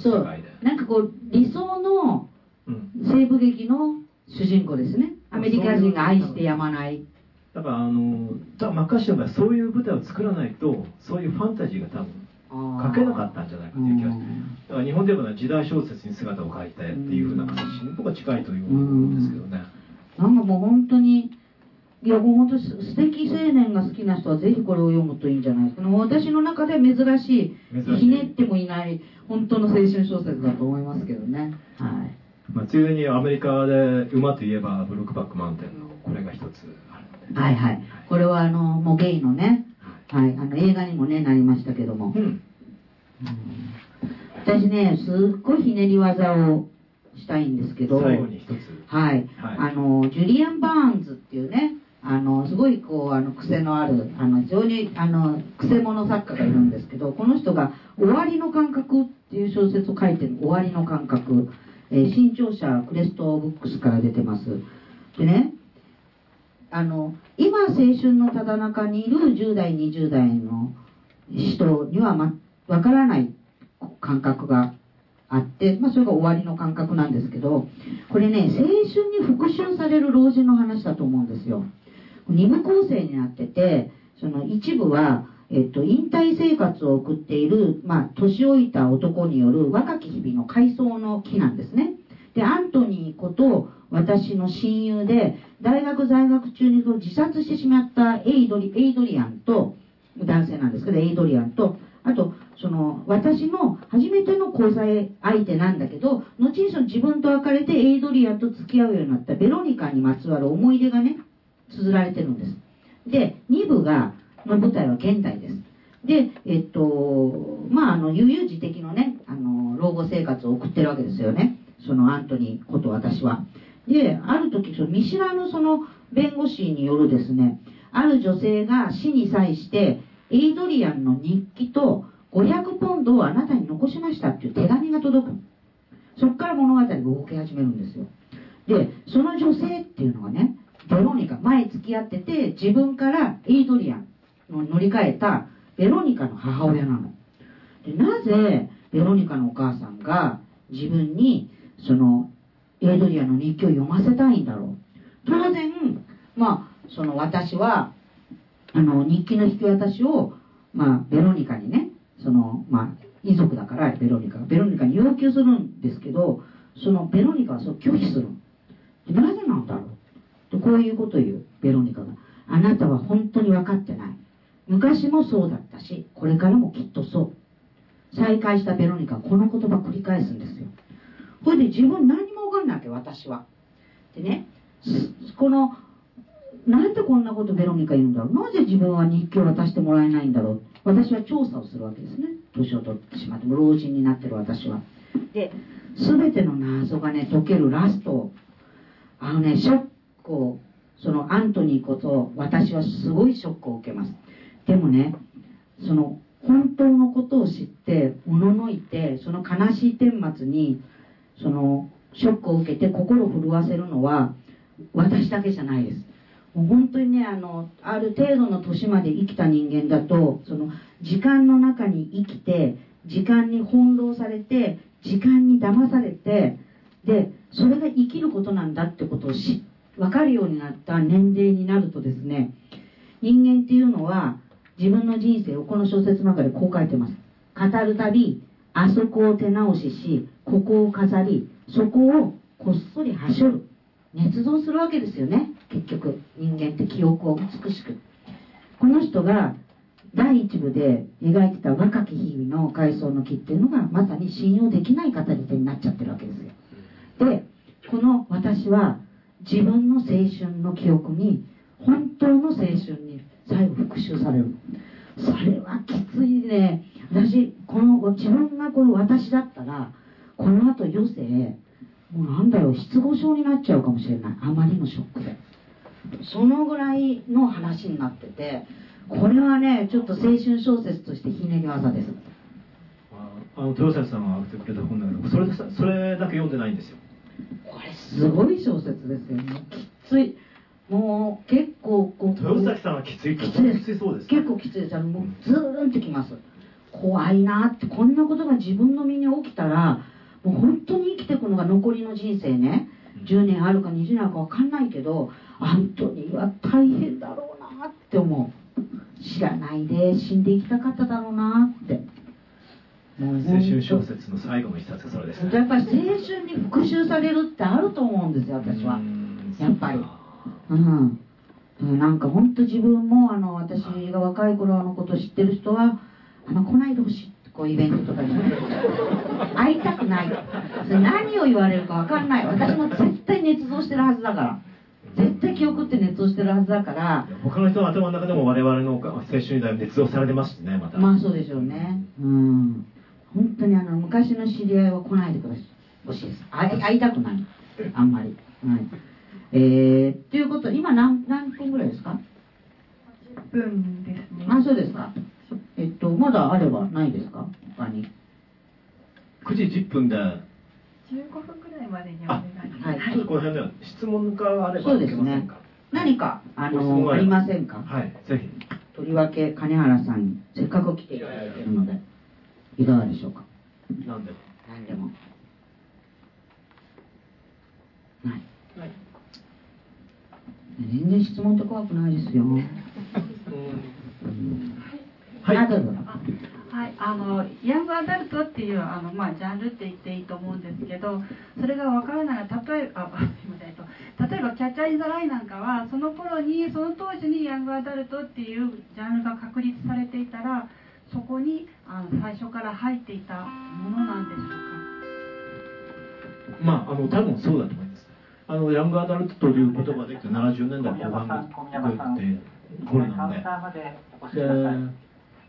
そう。なんかこう理想のうん西部劇の主人公ですね。アメリカ人が愛してやまない。だからあのだマッカーシーがそういう舞台を作らないとそういうファンタジーが多分書けなかったんじゃないかという気がす。るだから日本で言えば時代小説に姿を描いてっていうふうな形に僕は近いという思うんですけどね、なんかもう本当にいやもう本当に素敵青年が好きな人はぜひこれを読むといいんじゃないですか。私の中では珍しい珍しい。ひねってもいない本当の青春小説だと思いますけどね。はいまあ、ついでにアメリカで馬といえばブルックバックマウンテンのこれが一つはいはい。これはあのもうゲイのね、はい、あの映画にもねなりましたけども、うん。私ねすっごいひねり技をしたいんですけど。最後に一つ。はい、はい。あのジュリアン・バーンズっていうねあのすごいこうあの癖のあるあの非常にあの癖者作家がいるんですけどこの人が「終わりの感覚」っていう小説を書いてる「終わりの感覚」えー新潮社クレストブックスから出てます。でねあの今青春のただ中にいる10代20代の人にはまわからない感覚があって、まあ、それが終わりの感覚なんですけどこれね青春に復讐される老人の話だと思うんですよ。二部構成になっててその一部は、えっと、引退生活を送っている、まあ、年老いた男による若き日々の回想の木なんですね。でアントニーこと私の親友で大学在学中に自殺してしまったエイドリエイドリアンと男性なんですけどエイドリアンとあとその私の初めての交際相手なんだけど後にその自分と別れてエイドリアンと付き合うようになったベロニカにまつわる思い出がね綴られてるんです。で2部がの舞台は現代です。でえっとまああの悠々自適のねあの老後生活を送ってるわけですよね。そのアントニーこと私は。である時その見知らぬその弁護士によるですねある女性が死に際してエイドリアンの日記と500ポンドをあなたに残しましたっていう手紙が届く。そこから物語が動き始めるんですよ。でその女性っていうのはねベロニカ前付き合ってて自分からエイドリアン乗り換えたベロニカの母親なの。でなぜベロニカのお母さんが自分にそのエイドリアの日記を読ませたいんだろう。当然まあその私はあの日記の引き渡しを、まあ、ベロニカにねその、まあ、遺族だからベロニカがベロニカに要求するんですけどそのベロニカはそう拒否するなぜなんだろう。とこういうことを言うベロニカが。あなたは本当に分かってない。昔もそうだったしこれからもきっとそう。再会したベロニカこの言葉繰り返すんですよ。これで自分何も分かんないわけ私は。でねこのなんでこんなことベロニカ言うんだろう。なぜ自分は日記を渡してもらえないんだろう。私は調査をするわけですね。年を取ってしまっても老人になってる私は。で全ての謎がね解けるラストあのねショックをそのアントニーこと私はすごいショックを受けます。でもねその本当のことを知っておののいてその悲しい顛末にそのショックを受けて心を震わせるのは私だけじゃないです。もう本当にねあのある程度の年まで生きた人間だとその時間の中に生きて時間に翻弄されて時間に騙されてでそれが生きることなんだってことをし分かるようになった年齢になるとですね人間っていうのは自分の人生をこの小説の中でこう書いてます。語るたびあそこを手直ししここを飾りそこをこっそりはしょる。捏造するわけですよね。結局人間って記憶を美しく。この人が第一部で描いてた若き日々の回想の木っていうのがまさに信用できない語り手になっちゃってるわけですよ。でこの私は自分の青春の記憶に本当の青春に最後復讐される。それはきついね。私この自分がこの私だったらこの後余生もうなんだろう失語症になっちゃうかもしれない。あまりのショックで。そのぐらいの話になっててこれはねちょっと青春小説としてひねり技です。あの豊崎さんが挙げてくれた本だけどそれさそれだけ読んでないんですよ。これすごい小説ですよね。きついもう結構こう豊崎さんはきついきついです。きついそうです結構きついです。もうズーンときます。怖いなってこんなことが自分の身に起きたらもう本当に生きていくのが残りの人生ね。10年あるか20年あるか分かんないけどアントニーは大変だろうなって思う。知らないで死んでいきたかっただろうなって。もう青春小説の最後の一冊がそれですやっぱり青春に復讐されるってあると思うんですよ私は。うんやっぱりうん。うん。なんか本当自分もあの私が若い頃のこと知ってる人はあの来ないでほしいってこうイベントとかに。会いたくない。それ何を言われるか分かんない。私も絶対捏造してるはずだから。絶対記憶って熱をしてるはずだから。他の人の頭の中でも我々の青春時代熱動されてますしねまた、まあそうでしょうね。うん。本当にあの昔の知り合いは来ないでください。欲しいです。会いたくない。あんまり。はいえー、ということ今何何分ぐらいですか？10分ですね。あそうですか。えっとまだあればないですか？他に。9時10分で15分くらいまでにお願いします。はい。ちょっとこの辺では質問があればそうですね。何かあのありませんか？はいぜひ。とりわけ金原さんにせっかく来ていただいているのでいかがでしょうか？何でも。何でも。ない全然質問って怖くないですよ、うん。はい。はい、あのヤングアダルトっていうあの、まあ、ジャンルって言っていいと思うんですけどそれが分からない例えばあすいませんえっと例えば「キャッチャー・イン・ザ・ライン」なんかはその頃にその当時にヤングアダルトっていうジャンルが確立されていたらそこにあの最初から入っていたものなんでしょうか？まああの多分そうだと思いますあのヤングアダルトという言葉できて70年代後半で頃なんで。で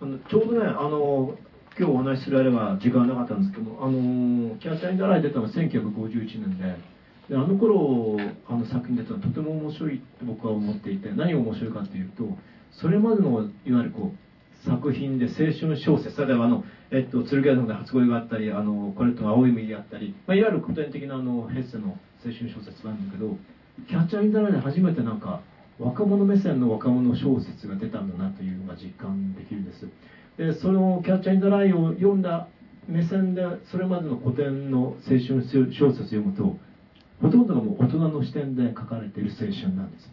あのちょうどねあの今日お話しするあれば時間なかったんですけどあのキャッチャー・イン・ザ・ライン出たのは1951年でであの頃あの作品出たのはとても面白いって僕は思っていて何が面白いかっていうとそれまでのいわゆるこう作品で青春小説例えばあの、えっと、剣屋ので初恋があったりあのこれと青い海があったり、まあ、いわゆる古典的なあのヘッセの青春小説なんだけどキャッチャー・イン・ザ・ラインで初めてなんか若者目線の若者小説が出たんだなというのが実感できるんです。でその「キャッチャー・イン・ザ・ライン」を読んだ目線でそれまでの古典の青春小説を読むとほとんどがもう大人の視点で書かれている青春なんです。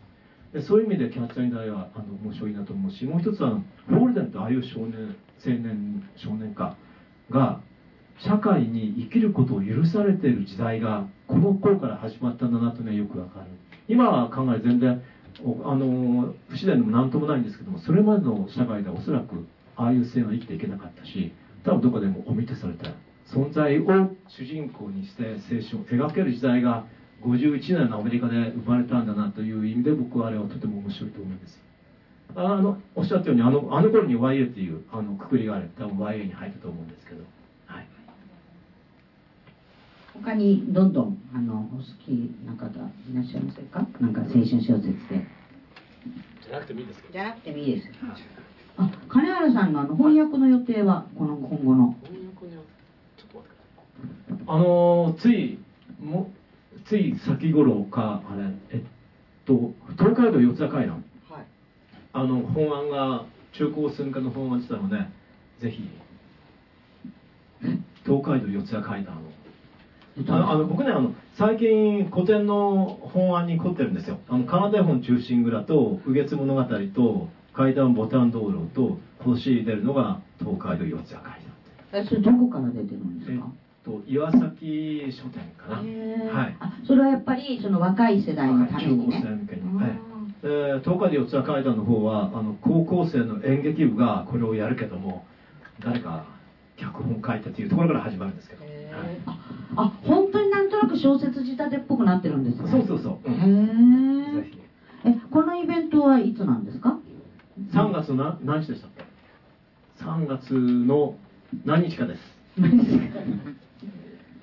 でそういう意味で「キャッチャー・イン・ザ・ラインは」あの面白いなと思うしもう一つはフォールデンとああいう少年青年少年家が社会に生きることを許されている時代がこの頃から始まったんだなというのはよくわかる。今は考え全然あの不自然でも何ともないんですけどもそれまでの社会ではおそらくああいう性は生きていけなかったし多分どこでもお見てされた。存在を主人公にして青春を描ける時代が51年のアメリカで生まれたんだなという意味で僕はあれはとても面白いと思うんです。あのおっしゃったようにあのあの頃に YA っていうあのくくりがあれ多分 YA に入ったと思うんですけど。他にどんどんあのお好きな方いらっしゃいませんか？なんか青春小説で。じゃなくてもいいですじゃなくてもいいです。あ金原さんのあの翻訳の予定はこの今後の？あのついもつい先頃かあれえっと東海道四谷階段はい。あの本案が中高専科の本案出たのでぜひ。東海道四谷階段をあのあの僕ねあの最近古典の本案に凝ってるんですよ。あの金田本忠臣蔵と右月物語と階段ボタン道路と今年出るのが東海道四谷階段えそれどこから出てるんですか？と岩崎書店かな。はい。あそれはやっぱりその若い世代のためにね。中高生向けに。はい。えー東海道四谷階段の方はあの高校生の演劇部がこれをやるけども誰か脚本書いたというところから始まるんですけど、はいああ本当になんとなく小説仕立てっぽくなってるんですね。そうそうそう、へうんえこのイベントはいつなんですか？3月な何日でしたっけ？3月の何日かです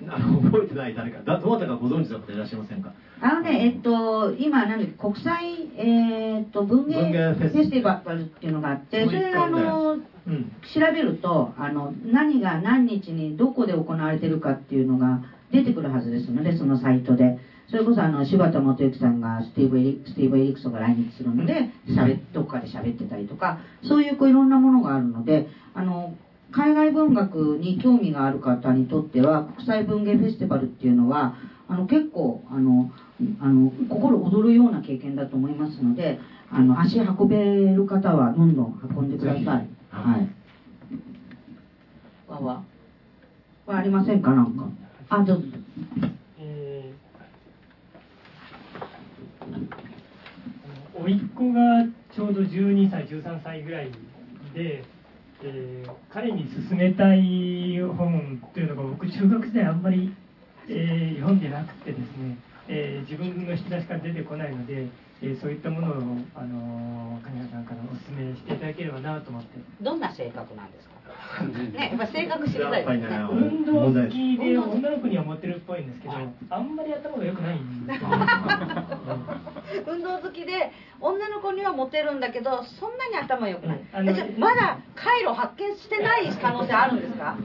あの覚えてない誰か。だどなたかご存知の方いらっしゃいませんか？あのね、えっと、今、なんだっけ国際、えーっと、文芸文芸フェス。ティバルっていうのがあって、それ、あの、うん。調べると、あの、何が何日にどこで行われてるかっていうのが出てくるはずですので、そのサイトで。それこそ、あの、柴田元幸さんがスティーブ・エリスティーブ・エリクソが来日するので、しゃべどっかで喋ってたりとか、そういうこういろんなものがあるので、あの、海外文学に興味がある方にとっては国際文芸フェスティバルっていうのはあの結構あのあの心躍るような経験だと思いますのであの足運べる方はどんどん運んでください。はい。わわ。これありませんかなんか。あどうぞ。えー、甥っ子がちょうど12歳13歳ぐらいで、えー彼に勧めたい本というのが僕中学時代あんまり、えー読んでなくてですね。えー自分の引き出しから出てこないので、えーそういったものを、あのー金谷さんからお勧めしていただければなと思って。どんな性格なんですか？ねやっぱ性格知りたいですね。運動好きで女の子にはモテるっぽいんですけどあんまり頭が良くないんです運動好きで女の子にはモテるんだけどそんなに頭良くない、あのえじゃあまだ回路発見してない可能性あるんですか？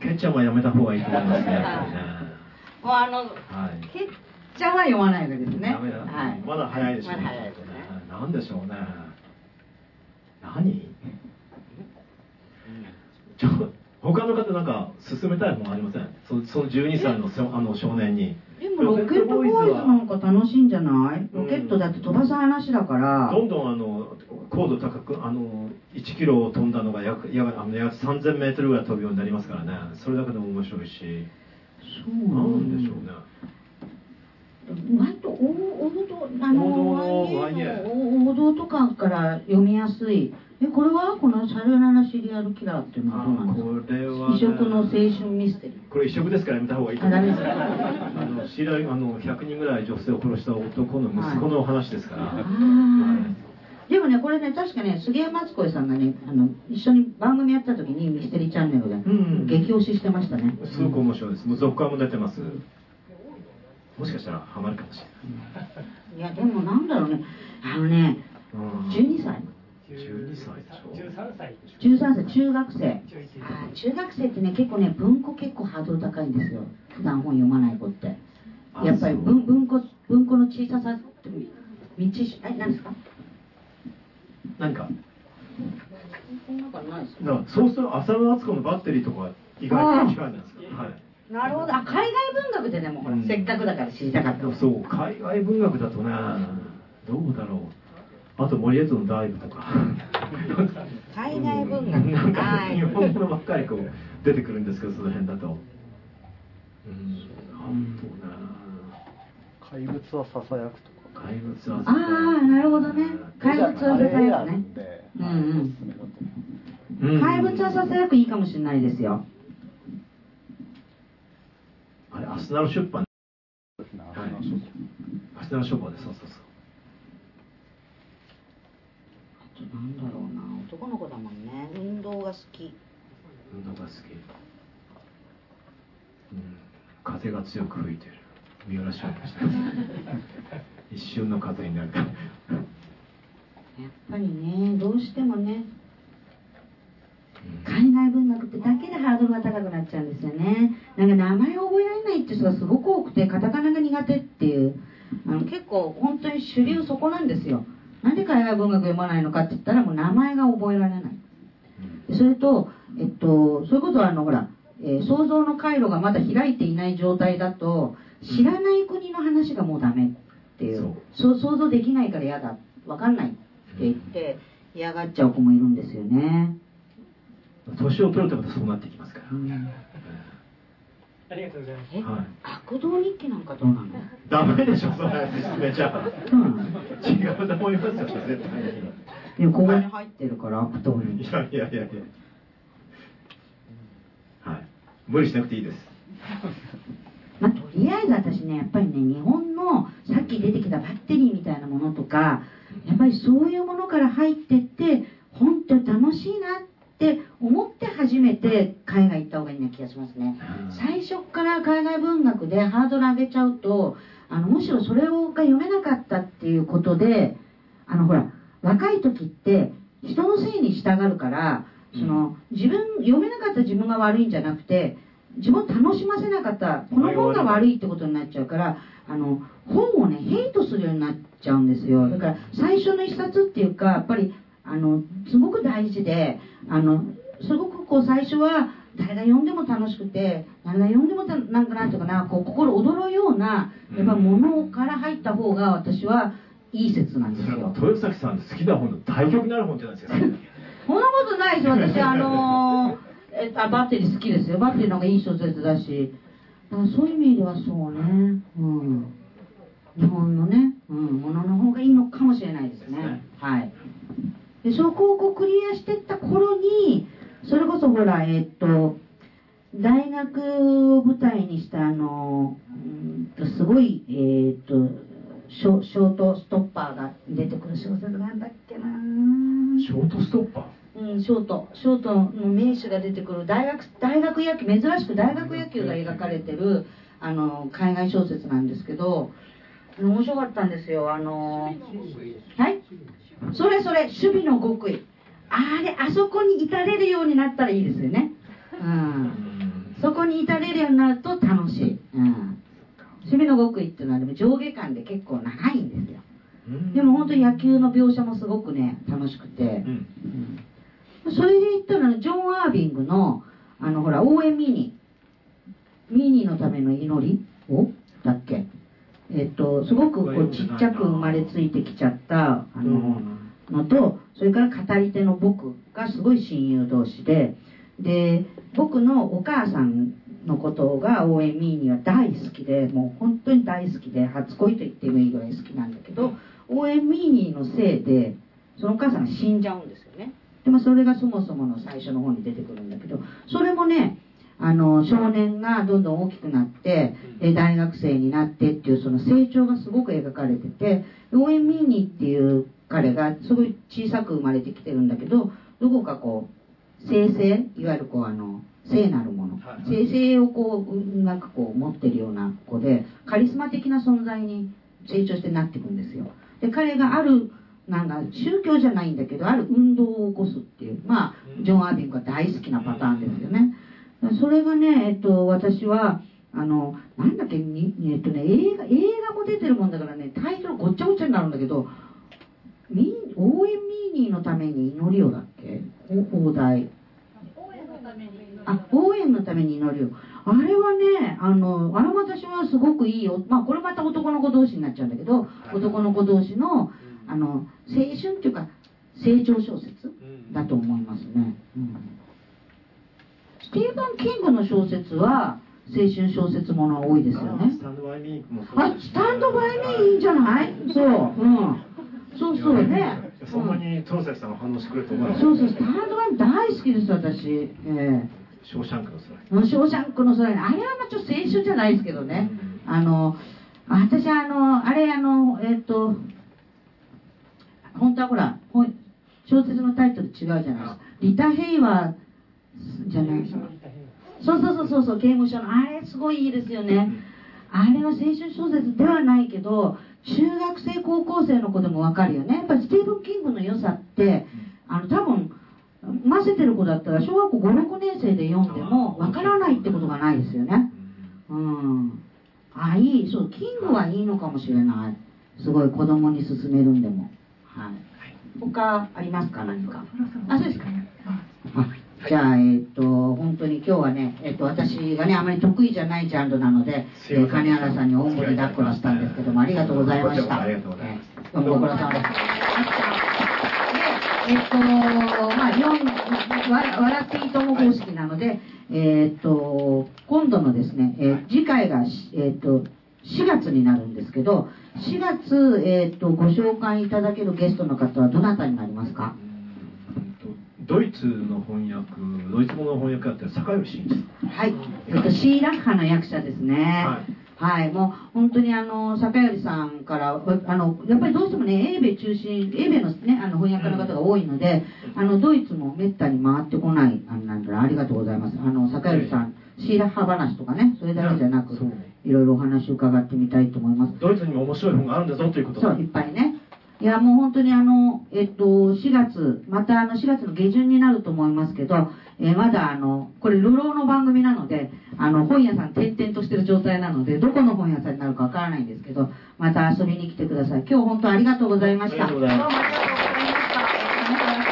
ケンちゃんはやめた方がいいと思いますねもうあのはい。けっちゃんは読まないわけですね。ダメだ、はい、まだ早いでしょうまだ早いですね。なんでしょうね。何？ちょ他の方なんか進めたいものありません？そその12歳のせあの少年に。でもロケットボーイズなんか楽しいんじゃない？ロケットだって飛ばす話だから、どんどんあの高度高くあの1キロを飛んだのが約約あの約3000メートルぐらい飛ぶようになりますからね。それだけでも面白いしそうなんでしょうね。割と王王道あの王道とかから読みやすい。えこれは？この「シャルラナシリアルキラー」っていうのはどうなんですか？これはね異色の青春ミステリー。これ異色ですからやめた方がいいと思いますあの知り合いあの100人ぐらい女性を殺した男の息子の話ですから、あーでもねこれね確かね杉山敦子さんがねあの一緒に番組やった時にミステリーチャンネルでん激推ししてましたね。すごく面白いです。もう続刊も出てます。もしかしたらハマるかもしれない。いやでもなんだろうね。あのねうん。12歳。12歳でしょ。13歳13歳中学生。あー中学生ってね結構ね文庫結構ハードル高いんですよ。普段本読まない子って。あやっぱり文文庫文庫の小ささって道しえ何ですか？何か。そうすると浅野敦子のバッテリーとか意外と近いんですかはい。なるほど。あ海外文学ででもほら、うん。せっかくだから知りたかったそう海外文学だとねどうだろう。あと森江戸のダイブとか。海外文なん学かはい。日本語ばっかりこう出てくるんですけどその辺だと。うん。なんとね。怪物はささやくと。か怪物はああなるほどね。怪物はささやくね。うんうん。怪物はささやくいいかもしれないですよ。あれアスナル出版。アスナル書房でそうそうそう。あとなんだろうな。男の子だもんね。運動が好き。運動が好き、うん、風が強く吹いてる。三浦翔でした一瞬の風になる。やっぱりねどうしてもね海外文学ってだけでハードルが高くなっちゃうんですよね。なんか名前を覚えられないって人がすごく多くてカタカナが苦手っていう。あの結構本当に主流そこなんですよ。なんで海外文学読まないのかって言ったらもう名前が覚えられない。でそれとえっとそういうことはあのほら、えー想像の回路がまだ開いていない状態だと知らない国の話がもうダメっていう、そう。想像できないから嫌だ。わかんないって言って嫌がっちゃう子もいるんですよね、年を取るとまたそうなってきますから、ありがとうございます。え、はい。悪道日記なんかどうなの？ダメでしょそれ。進めちゃそうなの？違うと思いますよ絶対に。でもここに入ってるから悪道日記いやいやいやいや。はい。無理しなくていいですりあえず私ねやっぱりね日本のさっき出てきたバッテリーみたいなものとかやっぱりそういうものから入ってって本当に楽しいなって思って初めて海外行った方がいいな気がしますね。最初から海外文学でハードル上げちゃうとあのむしろそれをが読めなかったっていうことであのほら若い時って人のせいに従うからその自分読めなかった自分が悪いんじゃなくて自分を楽しませなかったこの本が悪いってことになっちゃうからあの本をねヘイトするようになっちゃうんですよ。だから最初の一冊っていうかやっぱりあのすごく大事であのすごくこう最初は誰が読んでも楽しくて誰が読んでもたなんかなんていうかなこう心躍るようなやっぱものから入った方が私はいい説なんですよ。豊崎さん好きな本の対極になる本じゃないですか。そんなことないですよ。私あのーえあバッテリー好きですよ。バッテリーの方がいい小説だし。だからそういう意味ではそうね。うん。日本のね、うん、ものの方がいいのかもしれないですね。はい。でそこをこうクリアしてった頃にそれこそほらえーっと大学を舞台にしたあの、うんとすごい、えー、とショショートストッパーが出てくる小説なんだっけな。ショートストッパー？うん、ショート、ショートの名手が出てくる大学大学野球、珍しく大学野球が描かれてるあの海外小説なんですけど、面白かったんですよ。あのはい？それそれ、守備の極意。あれ、あそこに至れるようになったらいいですよね。うん。そこに至れるようになると楽しい。うん。守備の極意っていうのはでも上下間で結構長いんですよ。うんでも本当に野球の描写もすごくね、楽しくて。うんうんそれで言ったらジョン・アービングのあのほら応援ミニ。ミニのための祈りをだっけ？えっとすごくこうちっちゃく生まれついてきちゃったあの、のとそれから語り手の僕がすごい親友同士でで僕のお母さんのことが応援ミーニは大好きでもう本当に大好きで初恋と言ってもいいぐらい好きなんだけど応援ミーニのせいでそのお母さんが死んじゃうんですよねでもそれがそもそもの最初の方に出てくるんだけどそれもねあの少年がどんどん大きくなってで大学生になってっていうその成長がすごく描かれてて応援ミーニっていう彼がすごい小さく生まれてきてるんだけどどこかこう生成いわゆるこうあの聖なるもの。はい。生成をこうなんかこう持ってるような子でカリスマ的な存在に成長してなっていくんですよ。で彼があるなんか宗教じゃないんだけどある運動を起こすっていう。まあジョン・アービングが大好きなパターンですよね。それがね、えっと、私はあのなんだっけにえっとね映画映画も出てるもんだからねタイトルごっちゃごちゃになるんだけどミ応援ミーニーのために祈りをだっけ？お放題。応援のために祈りをあ応援のために祈りをあれはねあのあれ私はすごくいいよ。まあこれまた男の子同士になっちゃうんだけど男の子同士のあの青春っていうか成長小説だと思いますね、うん、スティーブン・キングの小説は青春小説ものが多いですよね。スタンドバイミーもそうあスタンドバイミーいいんじゃない？そう。うん。そうそうね。そんなに豊崎さんが反応してくれると思わなそうそうスタンドバイミー大好きです私。ええ。ショーシャンクの空ショーシャンクの空に。あれはまあちょっと青春じゃないですけどね、あの私あのあれあのえっ、と本当はほら本小説のタイトル違うじゃないですか。リタ・ヘイワーじゃない。そうそうそうそうそう刑務所のあれすごいいいですよね。あれは青春小説ではないけど中学生高校生の子でもわかるよね。やっぱりスティーブン・キングの良さってあの多分混ぜてる子だったら小学校56年生で読んでもわからないってことがないですよね。うん。あいい。そうキングはいいのかもしれない。すごい子供に勧めるんでもはい。他ありますか？何か？あそうですかあじゃあ、えっ、と、本当に今日はね、えっ、と、私がね、あまり得意じゃないジャンルなので、えー金原さんに大盛りだっこだったんですけども、ありがとうございました。ありがとうございます。えーどうもご苦労様です。で、えっ、と、まあ、4、わ笑っていいとも方式なので、えっ、と、今度のですね、えー次回がし、えっ、と、4月になるんですけど、4月、えっ、と、ご紹介いただけるゲストの方はどなたになりますか？ドイツの翻訳ドイツ語の翻訳やってる坂吉はい、えっと、シーラッハの役者ですね。はい、もう本当にあの坂寄さんからあのやっぱりどうしてもね英米中心英米のねあの翻訳の方が多いので、あのドイツもめったに回ってこないあのなんだろうありがとうございます。あの坂寄さん、シーラッハ話とかねそれだけじゃなくいろいろお話を伺ってみたいと思います。ドイツにも面白い本があるんだぞということそう、いっぱいね。いや、もう本当にあの、えっと、4月、またあの、4月の下旬になると思いますけど、えーまだあの、これ、流浪の番組なので、あの、本屋さん転々としてる状態なので、どこの本屋さんになるかわからないんですけど、また遊びに来てください。今日本当ありがとうございました。ありがとうございました。